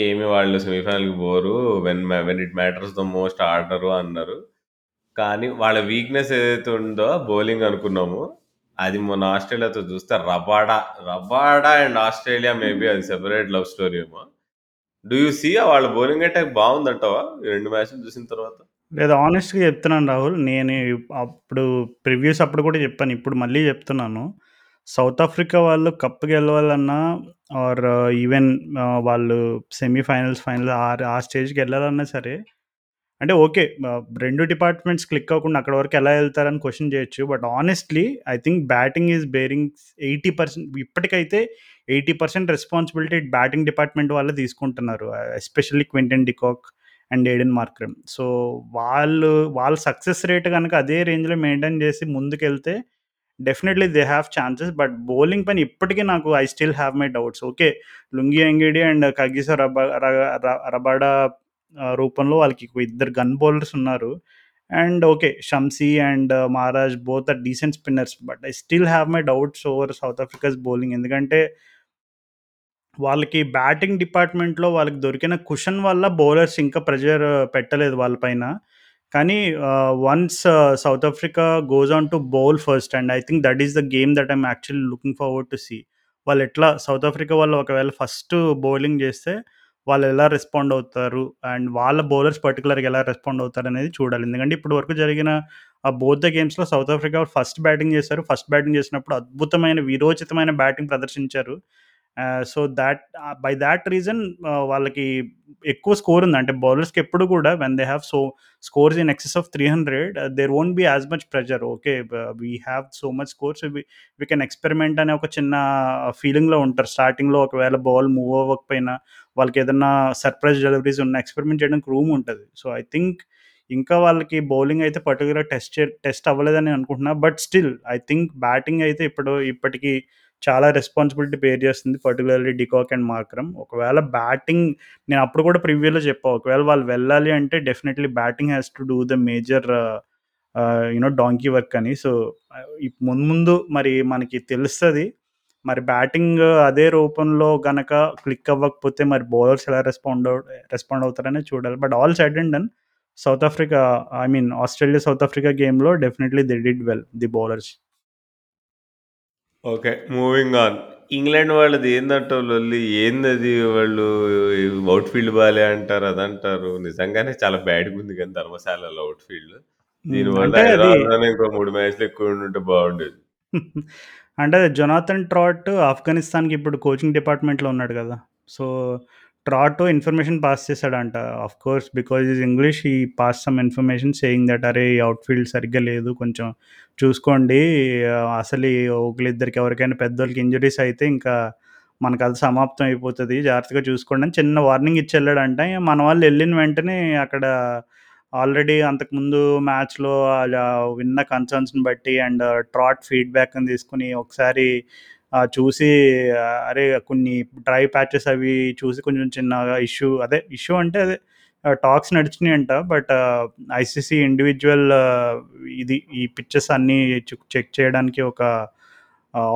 Speaker 1: ఏమి వాళ్ళు సెమీఫైనల్కి పోరు when when it matters the most order అన్నారు కానీ వాళ్ళ వీక్నెస్ ఏదైతే ఉందో బౌలింగ్ అనుకున్నాము అది మొన్న ఆస్ట్రేలియాతో చూస్తే Rabada Rabada and Australia maybe అది సెపరేట్ లవ్ స్టోరీ ఏమో డూ యూ సీ వాళ్ళ బౌలింగ్ అటాక్ బాగుందంటావా ఈ రెండు మ్యాచ్లు చూసిన తర్వాత
Speaker 2: లేదు ఆనెస్ట్‌గా చెప్తున్నాను రాహుల్. నేను అప్పుడు ప్రివ్యూస్ అప్పుడు కూడా చెప్పాను. ఇప్పుడు మళ్ళీ చెప్తున్నాను. సౌత్ ఆఫ్రికా వాళ్ళు కప్ గెలవాలన్నా ఆర్ ఈవెన్ వాళ్ళు సెమీఫైనల్స్, ఫైనల్ ఆ ఆ స్టేజ్‌కి వెళ్ళాలన్నా సరే అంటే ఓకే. రెండు డిపార్ట్మెంట్స్ క్లిక్ అవ్వకుండా అక్కడ వరకు ఎలా వెళ్తారని క్వశ్చన్ చేయొచ్చు. But honestly I think batting is bearing eighty percent ఇప్పటికైతే eighty percent responsibility batting department వాళ్ళే తీసుకుంటున్నారు. Especially Quinton de Kock and Aiden Markram. So వాళ్ళు వాళ్ళ సక్సెస్ రేట్ కనుక అదే రేంజ్‌లో మెయింటైన్ చేసి ముందుకెళ్తే definitely they have chances. But bowling పైన ఇప్పటికీ నాకు I still have my doubts. Okay. Lungi Ngidi and Kagiso Raba Rabada రూపంలో వాళ్ళకి ఇద్దరు గన్ బౌలర్స్ ఉన్నారు. And okay. Shamsi and Maharaj both are decent spinners. But I still have my doubts over South Africa's bowling. ఎందుకంటే వాళ్ళకి batting డిపార్ట్మెంట్‌లో వాళ్ళకి దొరికిన cushion వల్ల బౌలర్స్ ఇంకా ప్రెజర్ పెట్టలేదు వాళ్ళ కానీ once South Africa goes on to bowl first and I think that is the game that I'm actually looking forward to see. వాళ్ళు ఎట్లా సౌత్ ఆఫ్రికా వాళ్ళు ఒకవేళ ఫస్ట్ బౌలింగ్ చేస్తే వాళ్ళు ఎలా రెస్పాండ్ అవుతారు? అండ్ వాళ్ళ బౌలర్స్ పర్టికులర్గా ఎలా రెస్పాండ్ అవుతారు అనేది చూడాలి. ఎందుకంటే ఇప్పుడు వరకు జరిగిన ఆ బోత్ ద గేమ్స్లో సౌత్ ఆఫ్రికా ఫస్ట్ బ్యాటింగ్ చేశారు. ఫస్ట్ బ్యాటింగ్ చేసినప్పుడు అద్భుతమైన వీరోచితమైన బ్యాటింగ్ ప్రదర్శించారు. So that by that reason వాళ్ళకి ఎక్కువ స్కోర్ ఉంది. అంటే బౌలర్స్కి ఎప్పుడు కూడా when they have so scores in excess of three hundred there won't be as much pressure okay we have so much scores we can experiment అనే ఒక చిన్న ఫీలింగ్లో ఉంటారు. స్టార్టింగ్లో ఒకవేళ బాల్ మూవ్ అవ్వకపోయినా వాళ్ళకి ఏదన్నా సర్ప్రైజ్ డెలివరీస్ ఉన్న ఎక్స్పెరిమెంట్ చేయడానికి రూమ్ ఉంటుంది. సో ఐ థింక్ ఇంకా వాళ్ళకి బౌలింగ్ అయితే పర్టికులర్ టెస్ట్ టెస్ట్ అవ్వలేదని అనుకుంటున్నా. But still I think batting అయితే ఇప్పుడు ఇప్పటికీ చాలా రెస్పాన్సిబిలిటీ పేర్ చేస్తుంది particularly de Kock and Markram ఒకవేళ బ్యాటింగ్ నేను అప్పుడు కూడా ప్రివ్యూలో చెప్పా ఒకవేళ వాళ్ళు వెళ్ళాలి అంటే definitely batting has to do the major you know donkey work అని. సో uh, ముందు ముందు మరి మనకి తెలుస్తుంది మరి బ్యాటింగ్ అదే రూపంలో గనక క్లిక్ అవ్వకపోతే మరి బౌలర్స్ ఎలా రెస్పాండ్ రెస్పాండ్ అవుతారనే చూడాలి. But all said and done south Africa I mean Australia south Africa గేమ్లో definitely they did well the bowlers
Speaker 1: okay moving on England వాళ్ళది ఏందంటే లొల్లి? ఏందది వాళ్ళు అవుట్ ఫీల్డ్ బాలే అంటారు అదంటారు? నిజంగానే చాలా బ్యాడ్గా ఉంది కానీ ధర్మశాలలో అవుట్ ఫీల్డ్ దీనివల్ల హైదరాబాద్లోనే ఇంకో మూడు మ్యాచ్లు ఎక్కువ ఉంటే బాగుండేది. [LAUGHS]
Speaker 2: అంటే జొనాథన్ ట్రాట్ ఆఫ్ఘనిస్తాన్కి ఇప్పుడు కోచింగ్ డిపార్ట్మెంట్లో ఉన్నాడు కదా. సో ట్రాట్ ఇన్ఫర్మేషన్ పాస్ చేశాడంట. Of course because is English ఈ pass some information saying that అరే ఈ అవుట్ఫీల్డ్ సరిగ్గా లేదు కొంచెం చూసుకోండి. అసలు ఒకరిద్దరికి ఎవరికైనా పెద్దోళ్ళకి ఇంజరీస్ అయితే ఇంకా మనకు అది సమాప్తం అయిపోతుంది. జాగ్రత్తగా చూసుకోండి అని చిన్న వార్నింగ్ ఇచ్చి వెళ్ళాడంట మన వాళ్ళు వెళ్ళిన వెంటనే అక్కడ ఆల్రెడీ అంతకుముందు మ్యాచ్లో విన్న కన్సర్న్స్ని బట్టి అండ్ ట్రాట్ ఫీడ్బ్యాక్ని తీసుకుని ఒకసారి చూసి అరే కొన్ని డ్రై ప్యాచెస్ అవి చూసి కొంచెం చిన్న ఇష్యూ అదే ఇష్యూ అంటే అదే టాక్స్ నడిచినాయంట బట్ ఐసీసీ ఇండివిజువల్ ఇది ఈ పిక్చర్స్ అన్నీ చెక్ చేయడానికి ఒక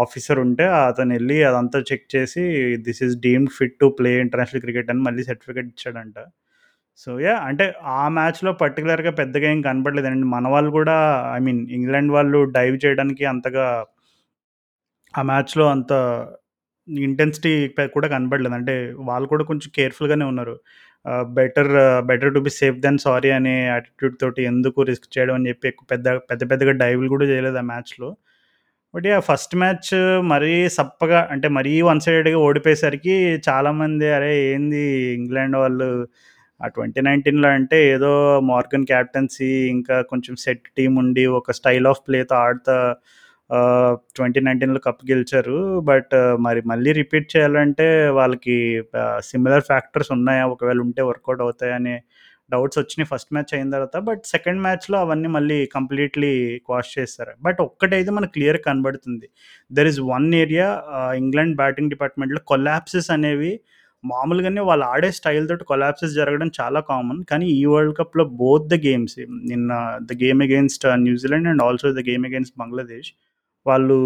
Speaker 2: ఆఫీసర్ ఉంటే అతను వెళ్ళి అదంతా చెక్ చేసి this is deemed fit to play international cricket అని మళ్ళీ సర్టిఫికేట్ ఇచ్చాడంట. సో యా అంటే ఆ మ్యాచ్లో పర్టికులర్గా పెద్దగా ఏం కనపడలేదండి. మన వాళ్ళు కూడా ఐ మీన్ ఇంగ్లాండ్ వాళ్ళు డైవ్ చేయడానికి అంతగా ఆ మ్యాచ్లో అంత ఇంటెన్సిటీ కూడా కనపడలేదు అంటే వాళ్ళు కూడా కొంచెం కేర్ఫుల్గానే ఉన్నారు. Better better to be safe then sorry అనే యాటిట్యూడ్ తోటి ఎందుకు రిస్క్ చేయడం అని చెప్పి ఎక్కువ పెద్ద పెద్ద పెద్దగా డైవ్లు కూడా చేయలేదు ఆ మ్యాచ్లో. బట్ ఆ ఫస్ట్ మ్యాచ్ మరీ సప్పగా అంటే మరీ వన్ సైడెడ్గా ఓడిపోయేసరికి చాలామంది అరే ఏంది ఇంగ్లాండ్ వాళ్ళు? ఆ ట్వంటీ నైన్టీన్లో అంటే ఏదో మార్గన్ క్యాప్టెన్సీ ఇంకా కొంచెం సెట్ టీం ఉండి ఒక స్టైల్ ఆఫ్ ప్లేతో ఆడుతా ట్వంటీ నైన్టీన్లో కప్ గెలిచారు. బట్ మరి మళ్ళీ రిపీట్ చేయాలంటే వాళ్ళకి సిమిలర్ ఫ్యాక్టర్స్ ఉన్నాయా? ఒకవేళ ఉంటే వర్కౌట్ అవుతాయని డౌట్స్ వచ్చినాయి ఫస్ట్ మ్యాచ్ అయిన తర్వాత. బట్ సెకండ్ మ్యాచ్లో అవన్నీ మళ్ళీ కంప్లీట్లీ క్వాష్ చేస్తారు బట్ ఒక్కటైతే మనకు క్లియర్ కనబడుతుంది. There is one area England batting డిపార్ట్మెంట్లో కొలాప్సెస్ అనేవి మామూలుగానే వాళ్ళు ఆడే స్టైల్ తోటి కొలాప్సెస్ జరగడం చాలా కామన్ కానీ ఈ వరల్డ్ కప్లో బోత్ ద గేమ్స్ నిన్న the game against New Zealand and also the game against Bangladesh వాళ్ళు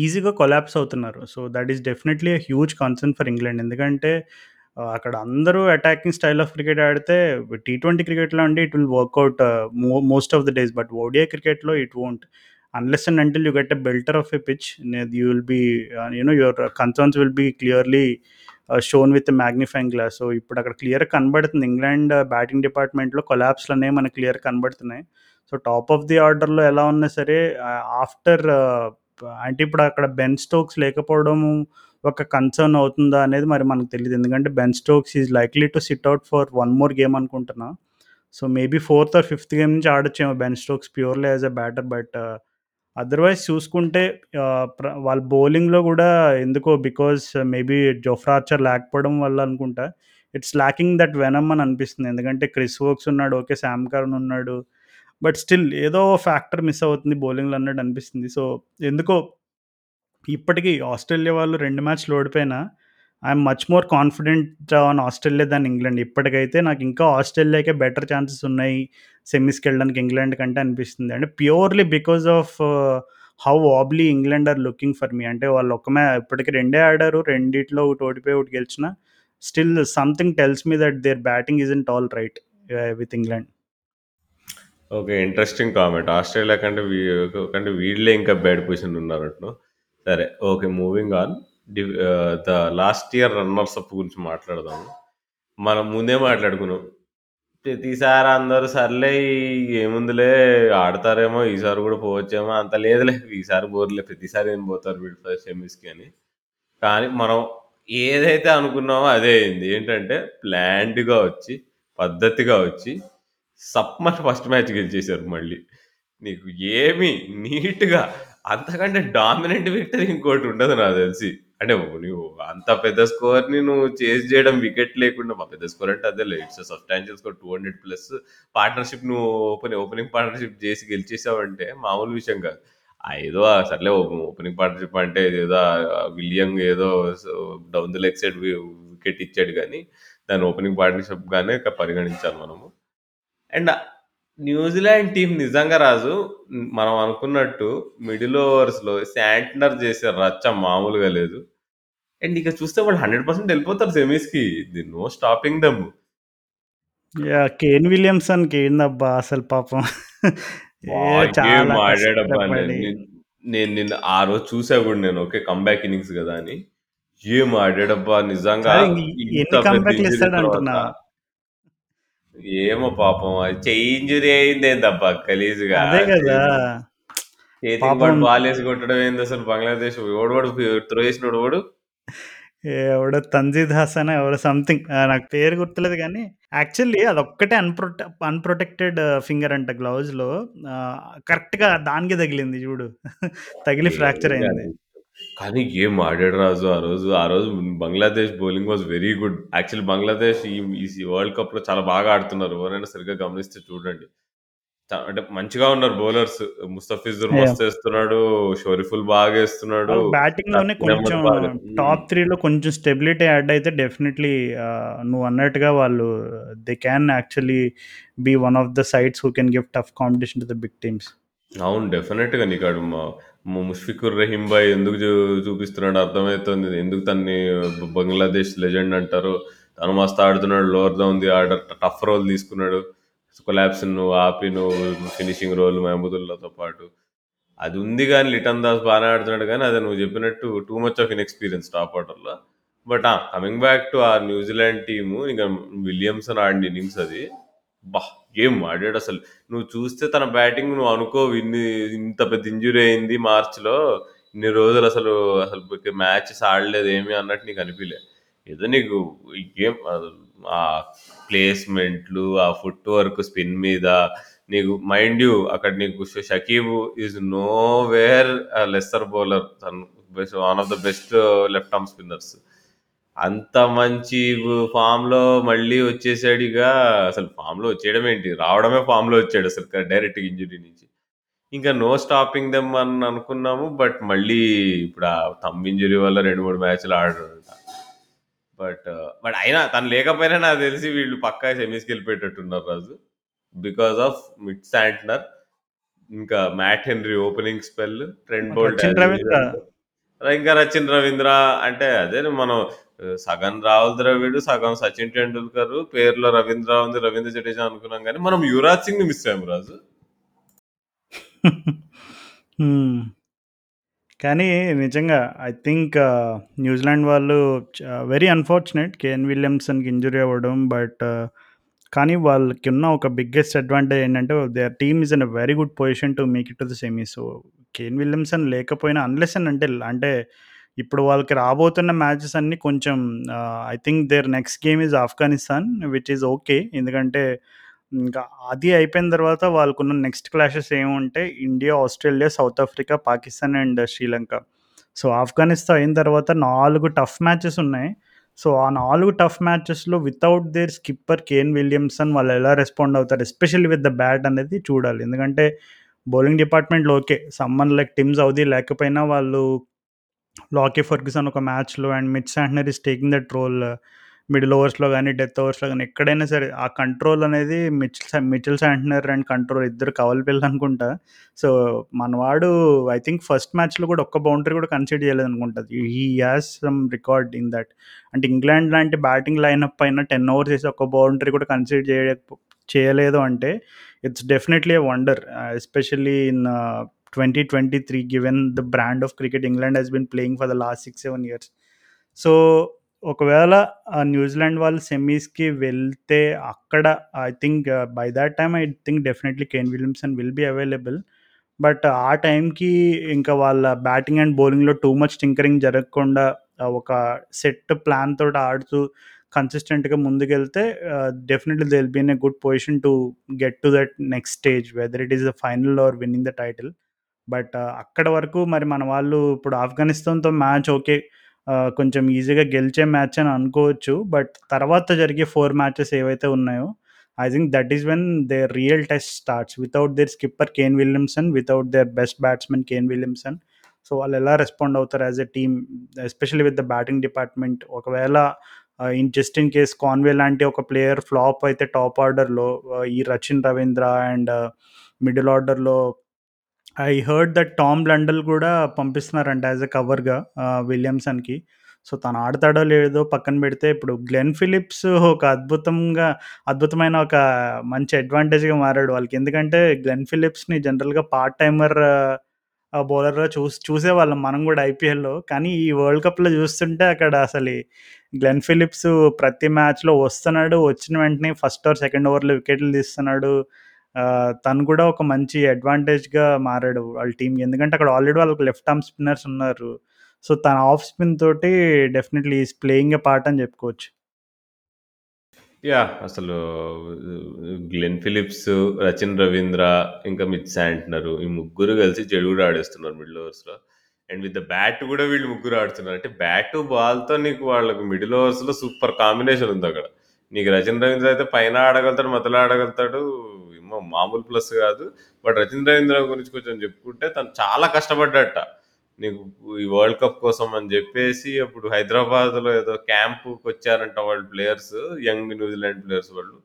Speaker 2: ఈజీగా కొలాప్స్ అవుతున్నారు. So that is definitely huge concern for England. ఎందుకంటే అక్కడ అందరూ అటాకింగ్ స్టైల్ ఆఫ్ క్రికెట్ ఆడితే టీ ట్వంటీ క్రికెట్లో అండి it will work out most of the days. But ODI క్రికెట్లో it won't. Unless and until you get a belter of a pitch you will be you know your concerns will be clearly shown with magnifying glass. So ఇప్పుడు అక్కడ clear కనబడుతుంది. England batting డిపార్ట్మెంట్లో కొలాప్స్లు అనేవి మనకు clear కనబడుతున్నాయి. So top of the ఆర్డర్లో ఎలా ఉన్నా సరే ఆఫ్టర్ అంటే ఇప్పుడు అక్కడ బెన్ స్టోక్స్ లేకపోవడం ఒక కన్సర్న్ అవుతుందా అనేది మరి మనకు తెలియదు ఎందుకంటే Ben Stokes is likely to sit out for one more game అనుకుంటున్నా. So maybe fourth or fifth game నుంచి ఆడొచ్చేమో Ben Stokes purely as a batter but otherwise చూసుకుంటే ప్ర- వాళ్ళ బౌలింగ్లో కూడా ఎందుకో బికాస్ మేబీ జోఫ్రాచర్ లేకపోవడం వల్ల అనుకుంటా ఇట్స్ లాకింగ్ దట్ వెనమ్ అని అనిపిస్తుంది. ఎందుకంటే క్రిస్ వోక్స్ ఉన్నాడు ఓకే శామ్ ఉన్నాడు బట్ స్టిల్ ఏదో ఫ్యాక్టర్ మిస్ అవుతుంది బౌలింగ్లో అన్నట్టు అనిపిస్తుంది. సో ఎందుకో ఇప్పటికీ ఆస్ట్రేలియా వాళ్ళు రెండు మ్యాచ్లు ఓడిపోయినా I'm much more confident on Australia than England. ఇప్పటికైతే నాకు ఇంకా ఆస్ట్రేలియాకే బెటర్ ఛాన్సెస్ ఉన్నాయి సెమీస్కి వెళ్ళడానికి ఇంగ్లాండ్ కంటే అనిపిస్తుంది. అంటే purely because of how awfully England are looking for me. అంటే వాళ్ళు ఒక మ్యా ఇప్పటికి రెండే ఆడారు రెండిట్లో ఒకటి ఓడిపోయి ఒకటి గెలిచిన still something tells me that their batting is in all right with England.
Speaker 1: Okay interesting comment Australia కంటే వీ కంటే వీళ్ళే ఇంకా బ్యాడ్ పొజిషన్ ఉన్నారంటు సరే okay moving on the last year runners up గురించి మాట్లాడదాము మనం ముందే మాట్లాడుకున్నాం. ప్రతిసారి అందరూ? సర్లే ఏముందిలే ఆడతారేమో ఈసారి కూడా పోవచ్చేమో అంత లేదులే. ఈసారి బోర్లే ప్రతిసారి ఏం పోతారు వీళ్ళు ఫస్ట్ సెమీస్కి అని. కానీ మనం ఏదైతే అనుకున్నామో అదే అయింది. ఏంటంటే ప్లాన్డ్గా వచ్చి పద్ధతిగా వచ్చి సప్మర్ ఫస్ట్ మ్యాచ్ గెలిచేశారు మళ్ళీ. నీకు ఏమి నీట్గా అంతకంటే డామినెంట్ విక్టరీ ఇంకోటి ఉండదు నాకు తెలిసి. అంటే నువ్వు అంత పెద్ద స్కోర్ని నువ్వు చేజ్ చేయడం వికెట్ లేకుండా మా పెద్ద స్కోర్ అంటే అదే it's substantial score two hundred plus partnership నువ్వు ఓపెన్ ఓపెనింగ్ పార్ట్నర్షిప్ చేసి గెలిచేసావంటే మామూలు విషయం కాదు. ఏదో సర్లే ఓపెనింగ్ పార్ట్నర్షిప్ అంటే ఏదో విలియం ఏదో down the leg side wicket ఇచ్చాడు కానీ దాని ఓపెనింగ్ పార్ట్నర్షిప్ గానే పరిగణించాలి మనము. అండ్ న్యూజిలాండ్ టీం నిజంగా రాజు మనం అనుకున్నట్టు మిడిల్ ఓవర్స్లో శాంట్నర్ చేసే రచ్చ మామూలుగా లేదు. అండ్ ఇక చూస్తే వాళ్ళు హండ్రెడ్ పర్సెంట్ వెళ్ళిపోతారు సెమీస్కి the no stopping them.
Speaker 2: Yeah Kane విలియమ్సన్కి ఏందబ్బా అసలు పాపం.
Speaker 1: ఆడాడబ్బా నేను నిన్న ఆ రోజు చూసా కూడా నేను ఓకే కంబ్యాక్ ఇన్నింగ్స్ కదా అని. ఏం ఆడాడబ్బా నిజంగా ఏమో పాపం అది చెయ్యి ఇంజురీ అయింది ఏందబ్బా గలీజ్గా
Speaker 2: అదే కదా.
Speaker 1: చేతికి
Speaker 2: పాపం
Speaker 1: బాల్ వేసి కొట్టడం ఏంది అసలు బంగ్లాదేశ్ ఓడవాడు త్రో చేసిన ఓడు
Speaker 2: ఎవడో తంజీద్ హసన్ ఎవరో సంథింగ్ నాకు పేరు గుర్తులేదు కానీ యాక్చువల్లీ అదొక్కటే అన్ప్రొటె అన్ప్రొటెక్టెడ్ ఫింగర్ అంట గ్లౌజ్లో కరెక్ట్గా దానికి తగిలింది చూడు. [LAUGHS] తగిలి ఫ్రాక్చర్ అయింది.
Speaker 1: కానీ ఏం ఆడాడు రాజు ఆ రోజు. ఆ రోజు Bangladesh bowling was very good. Actually Bangladesh ఈ ఈ వరల్డ్ కప్లో చాలా బాగా ఆడుతున్నారు. ఎవరైనా సరిగ్గా గమనిస్తే చూడండి. చా- అంటే మంచిగా ఉన్నారు బౌలర్స్. ముస్తఫిజుర్. మస్తు వేస్తున్నాడు. షోరిఫుల్ బాగా వేస్తున్నాడు. బ్యాటింగ్లోనే
Speaker 2: కొంచెం. టాప్ త్రీలో కొంచెం స్టెబిలిటీ యాడ్ అయితే డెఫినెట్లీ నువ్వు అన్నట్టుగా వాళ్ళు they can actually be one of the sides who can give tough competition to the big teams
Speaker 1: అవును డెఫినెట్గా నీకు మా ముష్ఫికుర్ రహీం భాయ్ ఎందుకు చూ- చూపిస్తున్నాడు అర్థమవుతుంది ఎందుకు తన్ని బంగ్లాదేశ్ లెజెండ్ అంటారు? తను మస్తు ఆడుతున్నాడు లోవర్ దా ఉంది ఆర్డర్ టఫ్ రోల్ తీసుకున్నాడు. కొలాబ్స్ నువ్వు ఆపి నువ్వు ఫినిషింగ్ రోల్ మహమూదుల్లాతో పాటు. అది ఉంది కానీ లిటన్ దాస్ బాగానే ఆడుతున్నాడు కానీ అది నువ్వు చెప్పినట్టు too much of inexperience top ఆర్డర్లో. బట్ కమింగ్ బ్యాక్ టు ఆ న్యూజిలాండ్ టీము ఇంకా విలియమ్సన్ ఆడిన ఇన్నింగ్స్ అది. బా ఏం ఆడాడు అసలు? నువ్వు చూస్తే తన బ్యాటింగ్ నువ్వు అనుకో ఇన్ని ఇంత పెద్ద ఇంజురీ అయింది మార్చ్లో ఇన్ని రోజులు అసలు అసలు మ్యాచెస్ ఆడలేదు ఏమి అన్నట్టు నీకు అనిపించలే ఏదో నీకు ఈ గేమ్ ఆ ప్లేస్మెంట్లు ఆ ఫుట్ వర్క్ స్పిన్ మీద నీకు మైండ్ యూ అక్కడ నీకు Shakib is nowhere lesser bowler తను best one of the best left arm spinners. అంత మంచి ఫామ్‌లో మళ్ళీ వచ్చేసాడిగా అసలు ఫామ్‌లో వచ్చేయడం ఏంటి? రావడమే ఫామ్‌లో వచ్చాడు అసలు డైరెక్ట్‌గా ఇంజురీ నుంచి. ఇంకా నో స్టాపింగ్ దెమ్ అని అనుకున్నాము. బట్ మళ్ళీ ఇప్పుడు ఆ థంబ్ ఇంజురీ వల్ల 2, 3 మ్యాచ్‌లు ఆడడంట. బట్ బట్ అయినా తను లేకపోయినా నాకు తెలిసి వీళ్ళు పక్కా సెమీస్‌కి వెళ్ళిపోయేటట్టున్నారు Raju. Because of Mitch Santner ఇంకా Matt Henry opening spell Trent Boult
Speaker 2: Rachin Ravindra
Speaker 1: ఇంకా రచిన్ రవీంద్ర అంటే అదే మనం సగం రాహుల్ ద్రవిడ్ సగం సచిన్ టెండూల్కర్ పేర్లో రవీంద్ర ఉంది రవీంద్ర జడేజా అనుకున్నాం కానీ మనం యువరాజ్ సింగ్ని మిస్ అయ్యాము రాజు [LAUGHS]
Speaker 2: కానీ నిజంగా ఐ థింక్ న్యూజిలాండ్ వాళ్ళు వెరీ అన్ఫార్చునేట్ కేఎన్ విలియమ్సన్కి ఇంజురీ అవ్వడం బట్ కానీ వాళ్ళకి ఉన్న ఒక బిగ్గెస్ట్ అడ్వాంటేజ్ ఏంటంటే they team is in a very good position to make it to the semi so Kane Williamson లేకపోయినా అన్లెస్ అంటే అంటే ఇప్పుడు వాళ్ళకి రాబోతున్న మ్యాచెస్ అన్నీ కొంచెం I think their next game is Afghanistan which is okay ఎందుకంటే ఇంకా అది అయిపోయిన తర్వాత వాళ్ళకున్న నెక్స్ట్ క్లాషెస్ ఏముంటే India Australia South Africa Pakistan and Sri Lanka so Afghanistan అయిన తర్వాత నాలుగు టఫ్ మ్యాచెస్ ఉన్నాయి. సో ఆ నాలుగు tough మ్యాచెస్లో without their skipper Kane Williamson వాళ్ళు ఎలా రెస్పాండ్ అవుతారు? ఎస్పెషల్లీ విత్ ద బ్యాట్ అనేది చూడాలి. ఎందుకంటే బౌలింగ్ డిపార్ట్మెంట్లో okay someone like Tim Southee లేకపోయినా వాళ్ళు లాకీ ఫర్గ్యూసన్ ఒక మ్యాచ్లో and Mitch Santner is taking that role uh, middle ఓవర్స్లో కానీ డెత్ ఓవర్స్లో కానీ ఎక్కడైనా సరే ఆ కంట్రోల్ అనేది Mitchell Mitchell Santner and control ఇద్దరు కవల పిల్లలు అనుకుంటా. సో మనవాడు ఐ థింక్ ఫస్ట్ మ్యాచ్లో కూడా ఒక్క బౌండరీ కూడా కన్సిడర్ చేయలేదు అనుకుంటుంది he has some record in that. అంటే ఇంగ్లాండ్ లాంటి బ్యాటింగ్ లైనప్ పైన టెన్ ఓవర్స్ చేసి ఒక్క బౌండరీ కూడా కన్సిడర్ చేయ చేయలేదు అంటే it's definitely a wonder uh, especially in uh, twenty twenty three given the brand of cricket England has been playing for the last six seven years so ఒకవేళ New Zealand వాళ్ళు సెమీస్కి వెళ్తే అక్కడ I think by that time I think definitely Kane Williamson will be available but ఆ టైంకి ఇంకా వాళ్ళ batting and బౌలింగ్లో టూ మచ్ టింకరింగ్ జరగకుండా ఒక సెట్ ప్లాన్ తోటి ఆడుతూ కన్సిస్టెంట్గా ముందుకెళ్తే definitely they will be in a good position to get to that next stage whether it is the final or winning the title but అక్కడ వరకు మరి మన వాళ్ళు ఇప్పుడు ఆఫ్ఘనిస్తాన్తో మ్యాచ్ ఓకే కొంచెం ఈజీగా గెలిచే మ్యాచ్ అని అనుకోవచ్చు. బట్ తర్వాత జరిగే ఫోర్ మ్యాచెస్ ఏవైతే ఉన్నాయో I think that is when they real test starts. Without their skipper Kane Williamson without their best batsmen Kane Williamson. So వాళ్ళు ఎలా రెస్పాండ్ అవుతారు as a team especially with the batting department. ఒకవేళ in just in case Conway లాంటి ఒక player flop అయితే top ఆర్డర్లో ఈ Rachin Ravindra and middle ఆర్డర్లో I heard that Tom Latham కూడా పంపిస్తున్నారంట యాజ్ అ కవర్గా విలియమ్సన్కి సో తను ఆడతాడో లేదో పక్కన పెడితే ఇప్పుడు గ్లెన్ ఫిలిప్స్ ఒక అద్భుతంగా అద్భుతమైన ఒక మంచి అడ్వాంటేజ్గా మారాడు వాళ్ళకి. ఎందుకంటే గ్లెన్ ఫిలిప్స్ని జనరల్గా పార్ట్ టైమర్ బౌలర్గా చూసి చూసేవాళ్ళం మనం కూడా ఐపీఎల్లో కానీ ఈ వరల్డ్ కప్లో చూస్తుంటే అక్కడ అసలు గ్లెన్ ఫిలిప్స్ ప్రతి మ్యాచ్లో వస్తున్నాడు వచ్చిన వెంటనే ఫస్ట్ ఓవర్ సెకండ్ ఓవర్లో వికెట్లు తీస్తున్నాడు. తను కూడా ఒక మంచి అడ్వాంటేజ్గా మారాడు వాళ్ళ టీంకి ఎందుకంటే అక్కడ ఆల్రెడీ వాళ్ళకి లెఫ్ట్ ఆర్మ్ స్పిన్నర్స్ ఉన్నారు. సో తన ఆఫ్ స్పిన్ తోటి definitely is playing a part అని చెప్పుకోవచ్చు.
Speaker 1: యా అసలు గ్లెన్ ఫిలిప్స్ రచిన్ రవీంద్ర ఇంకా మిత్ శాంట్నర్ ఈ ముగ్గురు కలిసి చెడు కూడా ఆడేస్తున్నారు మిడిల్ ఓవర్స్లో అండ్ విత్ ద బ్యాట్ కూడా వీళ్ళు ముగ్గురు ఆడుతున్నారు. అంటే బ్యాట్ బాల్తో నీకు వాళ్ళకి మిడిల్ ఓవర్స్లో సూపర్ కాంబినేషన్ ఉంది అక్కడ. నీకు రచిన్ రవీంద్ర అయితే పైన ఆడగలుగుతాడు మధ్యలో ఆడగలుగుతాడు మామూలు ప్లస్ కాదు. బట్ రచిన్ రవీంద్ర గురించి కొంచెం చెప్పుకుంటే తను చాలా కష్టపడ్డట. నీకు ఈ వరల్డ్ కప్ కోసం అని చెప్పేసి అప్పుడు హైదరాబాద్లో ఏదో క్యాంపుకి వచ్చారంట వాళ్ళు ప్లేయర్స్ యంగ్ న్యూజిలాండ్ ప్లేయర్స్ వాళ్ళు.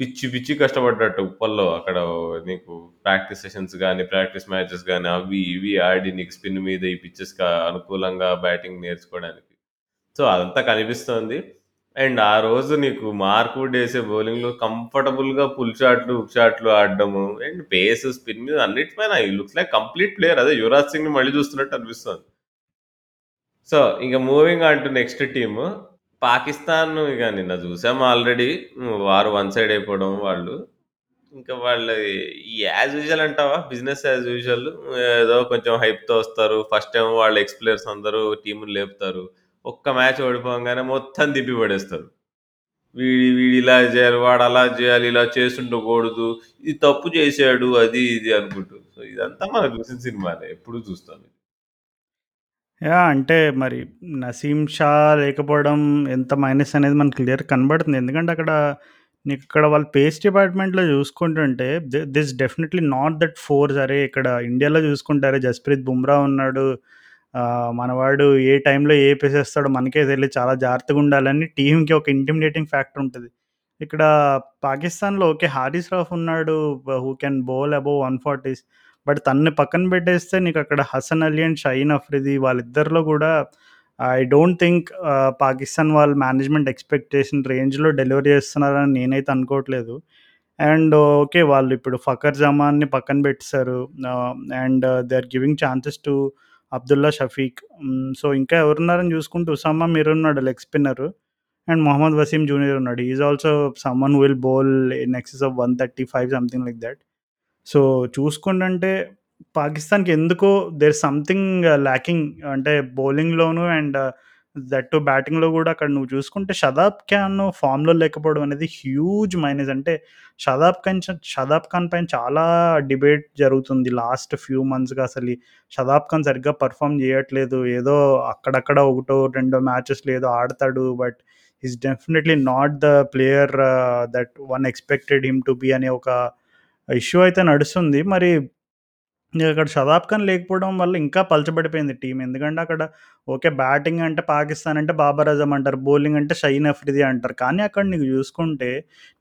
Speaker 1: పిచ్చి పిచ్చి కష్టపడ్డట్టు ఉప్పల్లో అక్కడ నీకు ప్రాక్టీస్ సెషన్స్ కానీ ప్రాక్టీస్ మ్యాచెస్ కానీ అవి ఇవి ఆడి నీకు స్పిన్ మీద ఈ పిచ్చెస్ అనుకూలంగా బ్యాటింగ్ నేర్చుకోవడానికి. సో అదంతా కనిపిస్తోంది. అండ్ ఆ రోజు నీకు మార్కుడ్ వేసే బౌలింగ్లో కంఫర్టబుల్గా పుల్ షాట్లు ఉప్ షాట్లు ఆడడము అండ్ పేస్ స్పిన్ మీద అన్నిటిపైన ఈ లుక్స్ లైక్ కంప్లీట్ ప్లేయర్ అదే యువరాజ్ సింగ్ మళ్ళీ చూస్తున్నట్టు అనిపిస్తుంది. సో ఇంకా moving on to next team Pakistan ఇక నిన్న చూసాము ఆల్రెడీ వారు వన్ సైడ్ అయిపోవడం వాళ్ళు. ఇంకా వాళ్ళు యాజ్ యూజువల్ అంటావా? బిజినెస్ యాజ్ యూజువల్ ఏదో కొంచెం హైప్తో వస్తారు. ఫస్ట్ టైం వాళ్ళు ఎక్స్ప్లేయర్స్ అందరూ టీములు లేపుతారు. ఒక్క మ్యాచ్ ఓడిపోగానే మొత్తం దిప్పి పడేస్తారు వీడి వీడి ఇలా చేయాలి వాడు అలా చేయాలి ఇలా చేస్తుండకూడదు ఇది తప్పు చేశాడు అది ఇది అనుకుంటూ సో ఇదంతా మనకు చూసిన సినిమానే ఎప్పుడు చూస్తాను
Speaker 2: యా అంటే మరి నసీం షా లేకపోవడం ఎంత మైనస్ అనేది మనకు క్లియర్‌గా కనబడుతుంది. ఎందుకంటే అక్కడ నీకిక్కడ వాళ్ళు పేస్ డిపార్ట్‌మెంట్‌లో చూసుకుంటుంటే this definitely not that force అరే ఇక్కడ ఇండియాలో చూసుకుంటారే జస్‌ప్రీత్ బుమ్రా ఉన్నాడు. మనవాడు ఏ టైంలో ఏ పేసేస్తాడో మనకే తెలియదు చాలా జాగ్రత్తగా ఉండాలని టీమ్‌కి ఒక ఇంటిమిడేటింగ్ ఫ్యాక్టర్ ఉంటుంది ఇక్కడ పాకిస్తాన్‌లో ఓకే. హారిస్ రాఫ్ ఉన్నాడు. హూ కెన్ బౌల్ అబోవ్ 140స్ బట్ తన్ని పక్కన పెట్టేస్తే నీకు అక్కడ హసన్ అలీ అండ్ షహీన్ అఫ్రిది వాళ్ళిద్దరిలో కూడా ఐ డోంట్ థింక్ పాకిస్తాన్ వాళ్ళ మేనేజ్‌మెంట్ ఎక్స్‌పెక్టేషన్ రేంజ్‌లో డెలివరీ చేస్తున్నారని నేనైతే అనుకోవట్లేదు. And okay. వాళ్ళు ఇప్పుడు ఫకర్ జమాన్‌ని పక్కన పెట్టేశారు and they are giving chances to Abdullah Shafique. So, ఇంకా ఎవరున్నారని చూసుకుంటే ఉసామా మీరు ఉన్నాడు leg spinner. And Mohammad Wasim junior ఉన్నాడు. Is also someone will bowl in excess of 135 something like that so, చూసుకుంటుంటే పాకిస్తాన్‌కి ఎందుకో దేర్ సంథింగ్ ల్యాకింగ్ అంటే బౌలింగ్‌లోను అండ్ దట్ టు బ్యాటింగ్‌లో గూడా అక్కడ నువ్వు చూసుకుంటే షదాబ్ ఖాన్ ఫామ్‌లో లేకపోవడం అనేది హ్యూజ్ మైనస్. అంటే షదాబ్ ఖాన్ చ షదాబ్ ఖాన్ పైన చాలా డిబేట్ జరుగుతుంది లాస్ట్ ఫ్యూ మంత్స్‌గా అసలు షదాబ్ ఖాన్ సరిగ్గా పెర్ఫార్మ్ చేయట్లేదు. ఏదో అక్కడక్కడ ఒకటో, రెండో మ్యాచెస్‌లో ఏదో ఆడతాడు. But is definitely not the player that one expected him to be అనే ఒక ఇష్యూ అయితే నడుస్తుంది. మరి నీకక్కడ షదాబ్ ఖాన్ లేకపోవడం వల్ల ఇంకా పలచబడిపోయింది టీం ఎందుకంటే అక్కడ ఓకే. బ్యాటింగ్ అంటే పాకిస్తాన్ అంటే బాబర్ అజమ్ అంటారు. బౌలింగ్ అంటే షైన్ అఫ్రిది అంటారు. కానీ అక్కడ నీకు చూసుకుంటే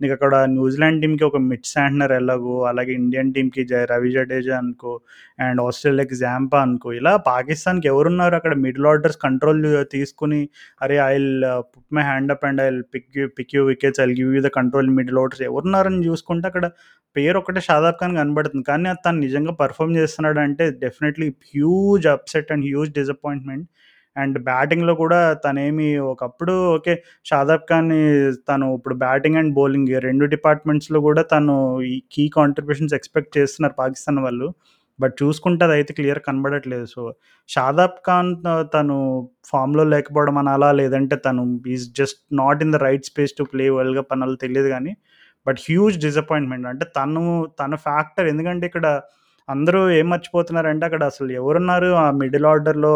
Speaker 2: నీకు అక్కడ న్యూజిలాండ్ టీమ్‌కి ఒక మిచ్ శాంట్నర్ ఎలాగో, అలాగే ఇండియన్ టీంకి జై రవి జడేజా అనుకో అండ్ ఆస్ట్రేలియాకి జాంపా అనుకో ఇలా పాకిస్తాన్‌కి ఎవరున్నారు అక్కడ మిడిల్ ఆర్డర్స్ కంట్రోల్ తీసుకొని అరే I will put my hand up and I will pick you pick you wickets. I give you the control middle orders ఎవరున్నారని చూసుకుంటే అక్కడ పేరు ఒకటే షాదాబ్ ఖాన్ కనబడుతుంది. కానీ తను నిజంగా చేస్తున్నాడు చేస్తున్నాడంటే definitely huge upset and huge disappointment. And బ్యాటింగ్‌లో కూడా తనేమి ఒకప్పుడు ఓకే. షాదాబ్ ఖాన్ తను ఇప్పుడు బ్యాటింగ్ అండ్ బౌలింగ్ రెండు డిపార్ట్‌మెంట్స్‌లో కూడా తను ఈ కీ కాంట్రిబ్యూషన్స్ ఎక్స్‌పెక్ట్ చేస్తున్నారు పాకిస్తాన్ వాళ్ళు. బట్ చూసుకుంటే అయితే క్లియర్ కనబడట్లేదు. సో, షాదాబ్ ఖాన్ తను ఫామ్‌లో లేకపోవడం అని అలా లేదంటే తను is is just not in the right space to play world cup అనాలో తెలియదు కానీ బట్ హ్యూజ్ డిసప్పాయింట్‌మెంట్. అంటే తను తన ఫ్యాక్టర్ ఎందుకంటే ఇక్కడ అందరూ ఏం మర్చిపోతున్నారంటే అక్కడ అసలు ఎవరున్నారు ఆ మిడిల్ ఆర్డర్‌లో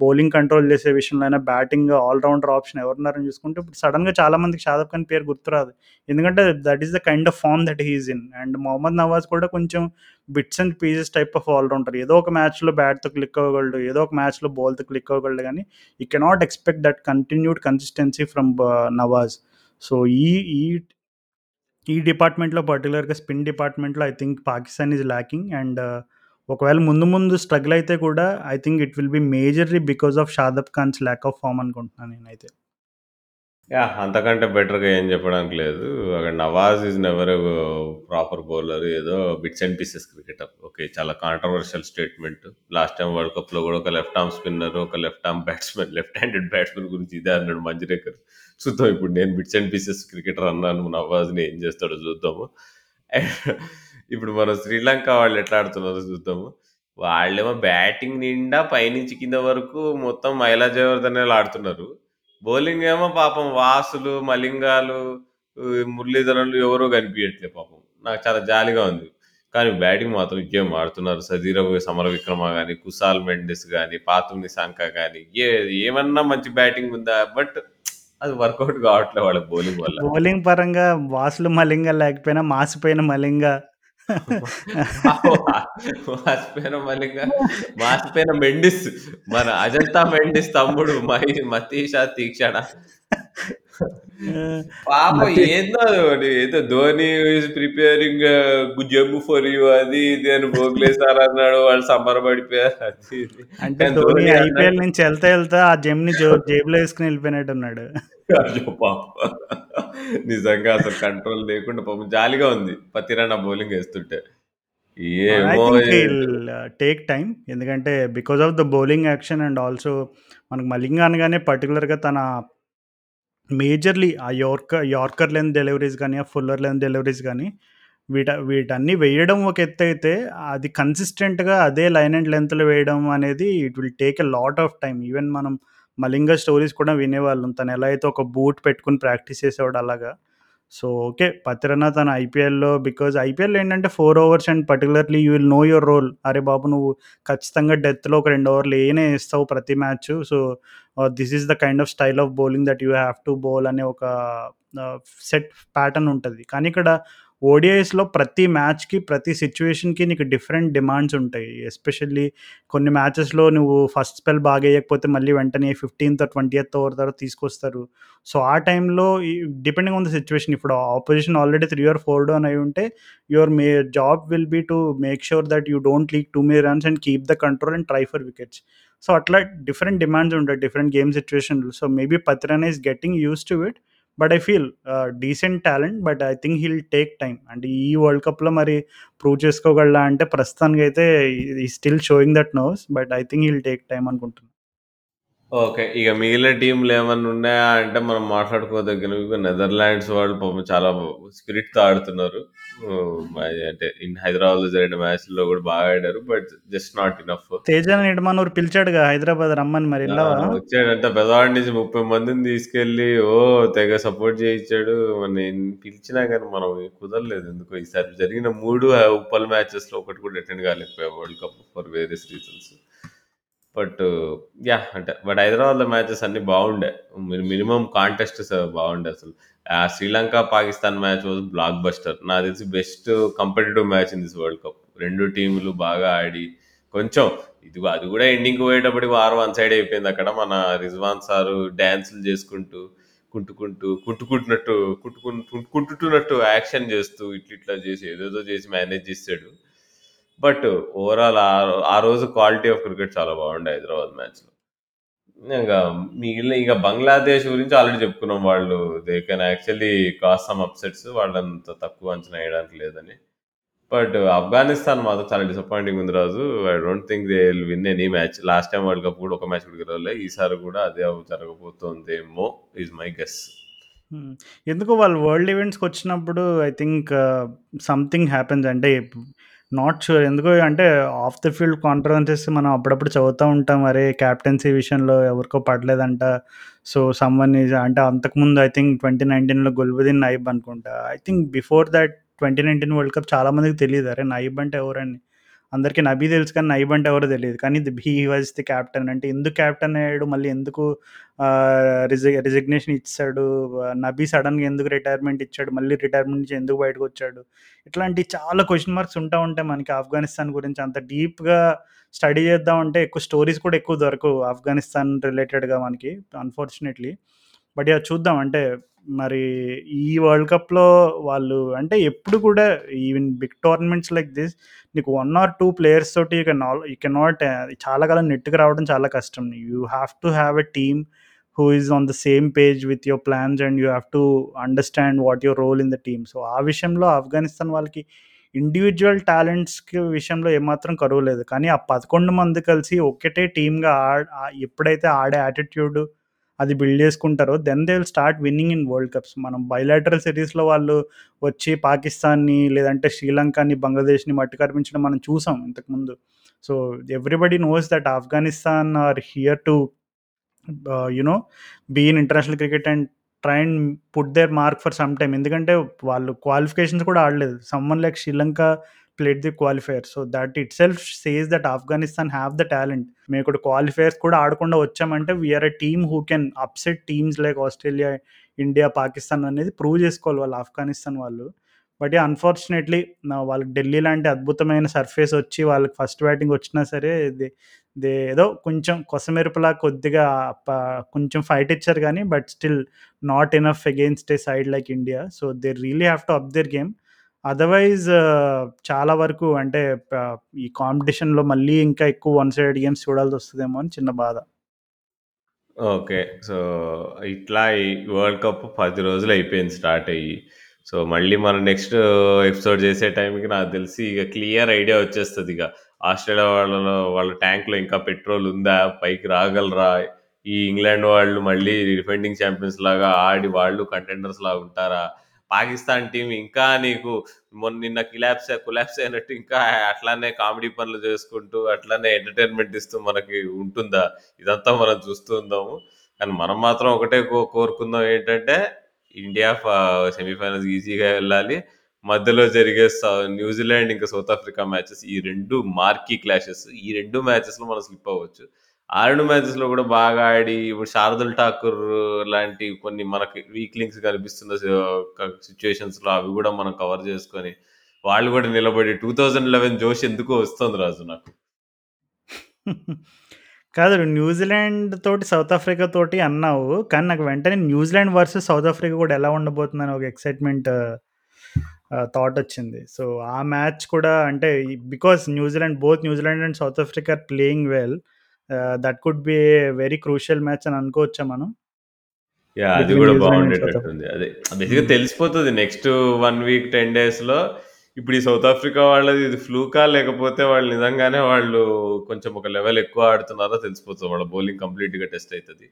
Speaker 2: బౌలింగ్ కంట్రోల్ చేసే విషయంలో అయినా బ్యాటింగ్ ఆల్ రౌండర్ ఆప్షన్ ఎవరున్నారని చూసుకుంటే ఇప్పుడు సడన్గా చాలా మందికి ఖాన్ పేరు గుర్తురాదు. ఎందుకంటే that is the kind of form that he's in. And Mohammad Nawaz కూడా కొంచెం bits and pieces type of all rounder. ఏదో ఒక మ్యాచ్‌లో బ్యాట్‌తో క్లిక్ అవ్వగలడు. ఏదో ఒక మ్యాచ్‌లో బాల్‌తో క్లిక్ అవ్వగలడు కానీ ఈ cannot expect that continued consistency from Nawaz. So, ఈ ఈ ఈ డిపార్ట్‌మెంట్‌లో పర్టికులర్గా స్పిన్ డిపార్ట్‌మెంట్‌లో I think Pakistan is lacking and uh, ఒకవేళ ముందు ముందు స్ట్రగుల్ అయితే కూడా I think it will be majorly because of Shadab Khan's lack of form అనుకుంటున్నాను నేనైతే.
Speaker 1: యా అంతకంటే బెటర్‌గా ఏం చెప్పడానికి లేదు. అక్కడ Nawaz is never proper bowler. ఏదో bits and pieces cricketer. Okay. చాలా controversial statement. Last time world కప్‌లో కూడా ఒక లెఫ్ట్ ఆర్మ్ స్పిన్నర్, ఒక left arm batsmen left handed batsmen గురించి ఇదే అన్నాడు మంజ్రేకర్. చూద్దాం ఇప్పుడు నేను బిట్స్ అండ్ పీసెస్ క్రికెటర్ అన్నాను. నవాజ్‌ని ఏం చేస్తాడో చూద్దాము. ఇప్పుడు మన శ్రీలంక వాళ్ళు ఎట్లా ఆడుతున్నారో చూద్దాము. వాళ్ళేమో బ్యాటింగ్ నిండా పైనుంచి కింద వరకు మొత్తం మైలా జయవర్ధన్ ఆడుతున్నారు. బౌలింగ్ ఏమో పాపం వాసులు, మలింగాలు, మురళీధరన్‌లు ఎవరో కనిపియట్లే పాపం. నాకు చాలా జాలిగా ఉంది. కానీ బ్యాటింగ్ మాత్రం ఇంకేం ఆడుతున్నారు. సదీరభ సమర విక్రమ కానీ కుసాల్ మెండెస్ కానీ పాతుని నిసాంక కానీ ఏ ఏమన్నా మంచి బ్యాటింగ్ ఉందా? బట్ అది వర్కౌట్ కావట్లే వాళ్ళ బౌలింగ్ వల్ల.
Speaker 2: బౌలింగ్ పరంగా వాసులు మలింగ లేకపోయినా మాసిపోయిన మలింగ.
Speaker 1: మాసిపోయిన మలింగ, మాసిపోయిన మెండిస్. మన అజంతా మెండిస్ తమ్ముడు మహి మతీష తీక్షణ. పాపం
Speaker 2: మతి
Speaker 1: ఏందో అది ఏదో Dhoni preparing jumbo for you అది ఇది అని సార్ అన్నాడు. వాళ్ళు సంబరపడిపోయారు. అది ఇది.
Speaker 2: అంటే
Speaker 1: కానీ
Speaker 2: ధోని
Speaker 1: ధోని అన్నాడు
Speaker 2: ఐపీఎల్ నుంచి ఎళ్తా ఎళ్తా ఆ జెమ్‌ని జో జేబులో ఏసుకొని ఎళ్ళిపోయినట్టున్నాడు.
Speaker 1: అయ్యో పాపం! నిజంగా అసలు కంట్రోల్ లేకుండా పాపం జాలీగా ఉంది. పతిరానా బౌలింగ్ ఏస్తుంటే. ఏమో.
Speaker 2: Will take time. ఎందుకంటే because of the bowling action and also మనకు మలింగ అనగానే పర్టిక్యులర్‌గా తన మేజర్‌లీ ఆ యార్కర్ యార్కర్ లెంత్ డెలివరీస్ గాని, ఆ ఫుల్లర్ లెంత్ డెలివరీస్ గాని వీట వీటన్నీ వేయడం ఒక ఎత్తైతే అది కన్సిస్టెంట్‌గా అదే లైన్ అండ్ లెంగ్త్‌లో వేయడం అనేది it will take a lot of time. Even మనం మలింగ స్టోరీస్ కూడా వినేవాళ్ళం. తను ఎలా అయితే ఒక బూట్ పెట్టుకుని ప్రాక్టీస్ చేసేవాడు అలాగా. So, okay. పత్రన తన ఐపీఎల్‌లో బికాజ్ ఐపీఎల్ ఏంటంటే four overs and particularly you will know your role. అరే బాబు! నువ్వు ఖచ్చితంగా డెత్‌లో ఒక రెండు ఓవర్లు ఏనే ఇస్తావు ప్రతి match so, this is the kind of style of bowling that you have to bowl అనే ఒక సెట్ ప్యాటర్న్ ఉంటుంది కానీ ఇక్కడ ఓడిఐస్లో ప్రతి మ్యాచ్‌కి, ప్రతి సిచ్యువేషన్కి నీకు డిఫరెంట్ డిమాండ్స్ ఉంటాయి. ఎస్పెషల్లీ కొన్ని మ్యాచెస్‌లో నువ్వు ఫస్ట్ స్పెల్ బాగయ్యకపోతే మళ్ళీ వెంటనే 15థ్, 20థ్ ఓవర్ తర్వాత తీసుకొస్తారు. సో, ఆ టైంలో ఈ డిపెండింగ్ ఆన్ ద సిచ్యువేషన్ ఇప్పుడు opposition already three or 4 down ఉంటే your may job will be to make sure that you don't leak too may runs and keep the control and try for wickets. So, అట్లా different demands ఉంటాయి. Different game సిచ్యువేషన్లు so, maybe Pathirana is getting used to it. But I feel decent talent. But I think he'll take time. అంటే ఈ world కప్‌లో మరి prove చేసుకోగలరా అంటే ప్రస్తుతానికి అయితే ఈ still showing that knows but I think he'll take time అనుకుంటున్నాను
Speaker 1: okay. ఇక మిగిలిన టీమ్‌లు ఏమన్నా ఉన్నాయా అంటే మనం మాట్లాడుకోదగినవి నెదర్లాండ్స్ వాళ్ళు పాపం చాలా స్పిరిట్‌తో ఆడుతున్నారు. హ్మ్. మరి అంటే ఇన్ హైదరాబాద్‌లో జరిగిన మ్యాచ్‌ల్లో కూడా బాగా ఆడారు. But just not enough.
Speaker 2: తేజాని Nidamanuru పిలిచాడుగా హైదరాబాద్ రమ్మని మరి
Speaker 1: ఆ!
Speaker 2: ఎళ్ళావా?
Speaker 1: వచ్చాడంట బెజవాడ నుంచి 30 మందిని తీసుకెళ్ళి ఓ తెగ సపోర్ట్ చేయించాడు. నేను పిలిచినా గాని మనం కుదరలేదు ఎందుకో ఈసారి జరిగిన 3 ఉప్పల్ మ్యాచెస్‌లో ఒకటి కూడా attend కాలేకపోయాం world cup for various reasons. But yeah! అంటే బట్ హైదరాబాద్‌లో మ్యాచెస్ అన్నీ బాగుండే. మి మినిమమ్ కాంటెస్ట్స్ బాగుండే అసలు. ఆ Sri Lanka, Pakistan match was blockbuster. నాకు తెలిసి best competitive match in this world cup. 2 టీములు బాగా ఆడి కొంచెం ఇదిగో అది కూడా ఎండింగ్‌కి పోయేటప్పటికి వార్ వన్ సైడ్ అయిపోయింది అక్కడ. మన రిజ్వాన్ సారు డాన్సులు చేసుకుంటూ, కుంటుకుంటూ, కుట్టుకుంటున్నట్టు కుట్టుకుంటూ కుంటుతున్నట్టు యాక్షన్ చేస్తూ ఇట్లా ఇట్లా చేసి ఏదేదో చేసి మేనేజ్ చేసాడు. బట్ ఓవరాల్ ఆ ఆ రోజు క్వాలిటీ ఆఫ్ క్రికెట్ చాలా బాగుండే హైదరాబాద్ మ్యాచ్‌లో. ఇంకా మిగిలిన ఇక బంగ్లాదేశ్ గురించి ఆల్రెడీ చెప్పుకున్నాం. వాళ్ళు they can actually cause some upsets. వాళ్ళంత తక్కువ అంచనా వేయడానికి లేదని. బట్ ఆఫ్ఘనిస్తాన్ మాత్రం చాలా డిసప్పాయింటింగ్ ఉంది Raju. I don't think they will win any match. Last time world cup కూడా ఒక మ్యాచ్ కూడా గెలవలే. ఈసారి కూడా అదే జరగబోతోందేమో ఈజ్ మై గెస్.
Speaker 2: ఎందుకు ఎందుకో వాళ్ళు వరల్డ్ ఈవెంట్స్కి వచ్చినప్పుడు ఐ థింక్ సంథింగ్ హ్యాపెన్స్ అంటే నాట్ షూర్ ఎందుకు అంటే ఆఫ్ ద ఫీల్డ్ కాన్ఫరెన్సెస్ మనం అప్పుడప్పుడు చదువుతూ ఉంటాం. అరే! క్యాప్టెన్సీ విషయంలో ఎవరికో పడలేదంట. సో, సమ్‌వన్ ఈజ్ అంటే అంతకుముందు ఐ థింక్ 2019లో గుల్బుదీన్ నైబ్ అనుకుంటా. I think before that 2019 world cup చాలామందికి తెలియదు అరే! నైబ్ అంటే ఎవరని. అందరికీ నబీ తెలుసు కానీ నైబ్ అంటే ఎవరో తెలియదు కానీ హీ వాజ్ ది కెప్టెన్ అంటే ఎందుకు కెప్టెన్ అయ్యాడు? మళ్ళీ ఎందుకు రిజి రిజిగ్నేషన్ ఇచ్చాడు నబీ సడన్గా ఎందుకు రిటైర్మెంట్ ఇచ్చాడు? మళ్ళీ రిటైర్మెంట్ నుంచి ఎందుకు బయటకు వచ్చాడు ఇట్లాంటి చాలా క్వశ్చన్ మార్క్స్ ఉంటా ఉంటాయి మనకి ఆఫ్ఘనిస్తాన్ గురించి. అంత డీప్‌గా స్టడీ చేద్దామంటే ఎక్కువ స్టోరీస్ కూడా ఎక్కువ దొరకవు ఆఫ్ఘనిస్తాన్ రిలేటెడ్‌గా మనకి అన్‌ఫార్చునేట్‌లీ. బట్ ఇక చూద్దాం అంటే మరి ఈ వరల్డ్ కప్‌లో వాళ్ళు అంటే ఎప్పుడు కూడా even big tournaments like this నీకు వన్ ఆర్ టూ ప్లేయర్స్ తోటి you can all you cannot చాలా కాలం నెట్టుకు రావడం చాలా కష్టం. You have to have a team who is on the same page with your plans and you have to understand what your role in the team. So, ఆ విషయంలో ఆఫ్ఘనిస్తాన్ వాళ్ళకి individual టాలెంట్స్‌కి విషయంలో ఏమాత్రం కరువు లేదు. కానీ ఆ 11 మంది కలిసి ఒకటే టీమ్‌గా ఆడ ఎప్పుడైతే ఆడే యాటిట్యూడ్ అది బిల్డ్ చేసుకుంటారో then they will start winning in world cups. మనం బైలాటరల్ సిరీస్‌లో వాళ్ళు వచ్చి పాకిస్తాన్‌ని లేదంటే శ్రీలంకని, బంగ్లాదేశ్‌ని మట్టి కరిపించడం మనం చూసాం ఇంతకుముందు. So, everybody knows that Afghanistan are here to you know be in international cricket and try and put their mark for some time. ఎందుకంటే వాళ్ళు క్వాలిఫికేషన్స్ కూడా ఆడలేదు. Someone like Sri Lanka played the qualifier. So, that itself says that Afghanistan have the talent. మేము ఇక్కడ qualifiers కూడా ఆడకుండా వచ్చామంటే we are a team who can upset teams like Australia, India, Pakistan అనేది ప్రూవ్ చేసుకోవాలి వాళ్ళు ఆఫ్ఘనిస్తాన్ వాళ్ళు. బట్ అన్‌ఫార్చునేట్‌లీ వాళ్ళకి ఢిల్లీ లాంటి అద్భుతమైన సర్ఫేస్ వచ్చి వాళ్ళకి ఫస్ట్ బ్యాటింగ్ వచ్చినా సరే దే దే ఏదో కొంచెం కొసమెరుపులా కొద్దిగా కొంచెం ఫైట్ ఇచ్చారు కానీ but still not enough against a side like India. So, they really have to up their game. Otherwise uh, చాలా వరకు అంటే ప ఈ కాంపిటీషన్‌లో మళ్ళీ ఇంకా ఎక్కువ వన్ సైడెడ్ గేమ్స్ చూడాల్సొస్తదేమో అని చిన్న బాధ.
Speaker 1: ఓకే. సో, ఇట్లా ఈ వరల్డ్ కప్ 10 రోజులు అయిపోయింది స్టార్ట్ అయ్యి. సో, మళ్ళీ మనం నెక్స్ట్ ఎపిసోడ్ చేసే టైంకి నాకు తెలిసి ఇక క్లియర్ ఐడియా వచ్చేస్తదిగ. ఆస్ట్రేలియా వాళ్ళలో వాళ్ళ ట్యాంక్‌లో ఇంకా పెట్రోల్ ఉందా? పైకి రాగలరా? ఈ ఇంగ్లాండ్ వాళ్ళు మళ్ళీ డిఫెండింగ్ ఛాంపియన్స్ లాగా ఆడి వాళ్ళు కంటెండర్స్ లాగా ఉంటారా? పాకిస్తాన్ టీం ఇంకా నీకు మొన్న నిన్న కిలాప్స్ కులాప్స్ అయినట్టు ఇంకా అట్లానే కామెడీ పనులు చేసుకుంటూ, అట్లానే ఎంటర్‌టైన్‌మెంట్ ఇస్తూ మనకి ఉంటుందా? ఇదంతా మనం చూస్తూ ఉందాము. కానీ మనం మాత్రం ఒకటే కో కోరుకుందాం ఏంటంటే ఇండియా సెమీఫైనల్స్ ఈజీగా వెళ్ళాలి మధ్యలో జరిగే న్యూజిలాండ్ ఇంకా సౌత్ ఆఫ్రికా మ్యాచెస్ ఈ రెండు మార్కీ క్లాషెస్ ఈ రెండు మ్యాచెస్లో మనం స్లిప్ అవ్వచ్చు ఆ రెండు మ్యాచెస్లో కూడా బాగా ఆడి ఇప్పుడు శారదుల్ ఠాకూర్ లాంటి కొన్ని మనకి వీక్లింగ్స్ కనిపిస్తున్న సిచ్యువేషన్స్లో అవి కూడా మనం కవర్ చేసుకొని వాళ్ళు కూడా నిలబడి టూ థౌజండ్ లెవెన్ జోష్ ఎందుకో వస్తుంది రాజు నాకు.
Speaker 2: కాదు న్యూజిలాండ్ తోటి సౌత్ ఆఫ్రికా తోటి అన్నావు కానీ నాకు వెంటనే న్యూజిలాండ్ వర్సెస్ సౌత్ ఆఫ్రికా కూడా ఎలా ఉండబోతుందని ఒక ఎక్సైట్మెంట్ థాట్ వచ్చింది. సో ఆ మ్యాచ్ కూడా అంటే because New Zealand both New Zealand and South Africa playing well that could be very crucial match అని అనుకోవచ్చా మనం?
Speaker 1: యా అది కూడా బాగుండేటట్టుంది. అదే బేసిక్గా తెలిసిపోతుంది నెక్స్ట్ వన్ వీక్ టెన్ డేస్లో ఇప్పుడు ఈ సౌత్ ఆఫ్రికా వాళ్ళది ఇది ఫ్లూకా లేకపోతే వాళ్ళు నిజంగానే వాళ్ళు కొంచెం ఒక లెవెల్ ఎక్కువ ఆడుతున్నారో తెలిసిపోతుంది. వాళ్ళ బౌలింగ్ కంప్లీట్గా టెస్ట్ అవుతుంది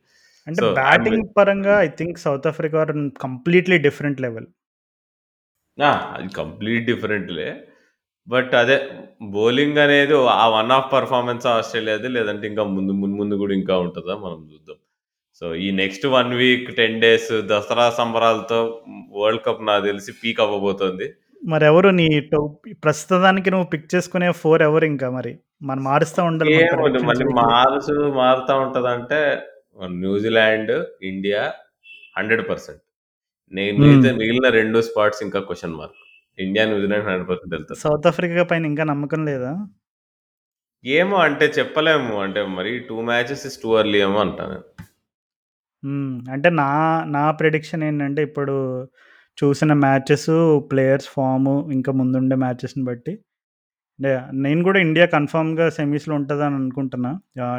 Speaker 2: అంటే బ్యాటింగ్ పరంగా I think South Africa completely different level
Speaker 1: అది కంప్లీట్ డిఫరెంట్లే బట్ అదే బౌలింగ్ అనేది ఆ వన్ ఆఫ్ పర్ఫార్మెన్స్ ఆస్ట్రేలియాది లేదంటే ఇంకా ముందు ముందు ముందు కూడా ఇంకా ఉంటుందా మనం చూద్దాం. సో ఈ next one week ten days Dasara సంబరాలతో world cup నాకు తెలిసి పీక్ అవ్వబోతోంది.
Speaker 2: మరి ఎవరు నీ ప్రస్తుతానికి నువ్వు పిక్ చేసుకునే ఫోర్ ఎవరు ఇంకా మరి? మనం మారుస్తూ ఉండాలి
Speaker 1: మళ్ళీ. మారుసు మారుతా ఉంటదంటే న్యూజిలాండ్ ఇండియా హండ్రెడ్ పర్సెంట్. నేను మిగిలిన రెండు స్పాట్స్ ఇంకా question mark. India New Zealand hundred percent వెళ్తారు.
Speaker 2: సౌత్ ఆఫ్రికా పైన ఇంకా నమ్మకం లేదా?
Speaker 1: ఏమో అంటే చెప్పలేము. అంటే మరి two matches is too early ఏమో అంటాను.
Speaker 2: అంటే నా నా ప్రిడిక్షన్ ఏంటంటే ఇప్పుడు చూసిన మ్యాచెస్ ప్లేయర్స్ ఫాము ఇంకా ముందుండే మ్యాచెస్ని బట్టి. అంటే నేను కూడా ఇండియా కన్ఫామ్గా సెమీస్లో ఉంటుందని అనుకుంటున్నా.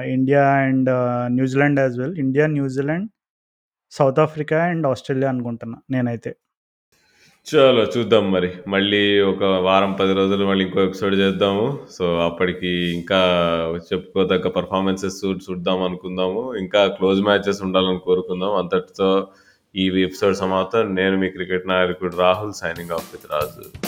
Speaker 2: India and New Zealand as well. India New Zealand South Africa and Australia అనుకుంటున్నా నేనైతే.
Speaker 1: చలో చూద్దాం మరి. మళ్ళీ ఒక వారం పది రోజులు మళ్ళీ ఇంకో ఎపిసోడ్ చేద్దాము. సో అప్పటికి ఇంకా చెప్పుకోదగ్గ పర్ఫార్మెన్సెస్ చూద్దాం అనుకుందాము. ఇంకా క్లోజ్ మ్యాచెస్ ఉండాలని కోరుకుందాం. అంతటితో ఈ ఎపిసోడ్ సమాప్తం. నేను మీ క్రికెట్ నాయకుడు Rahul signing off with Raju.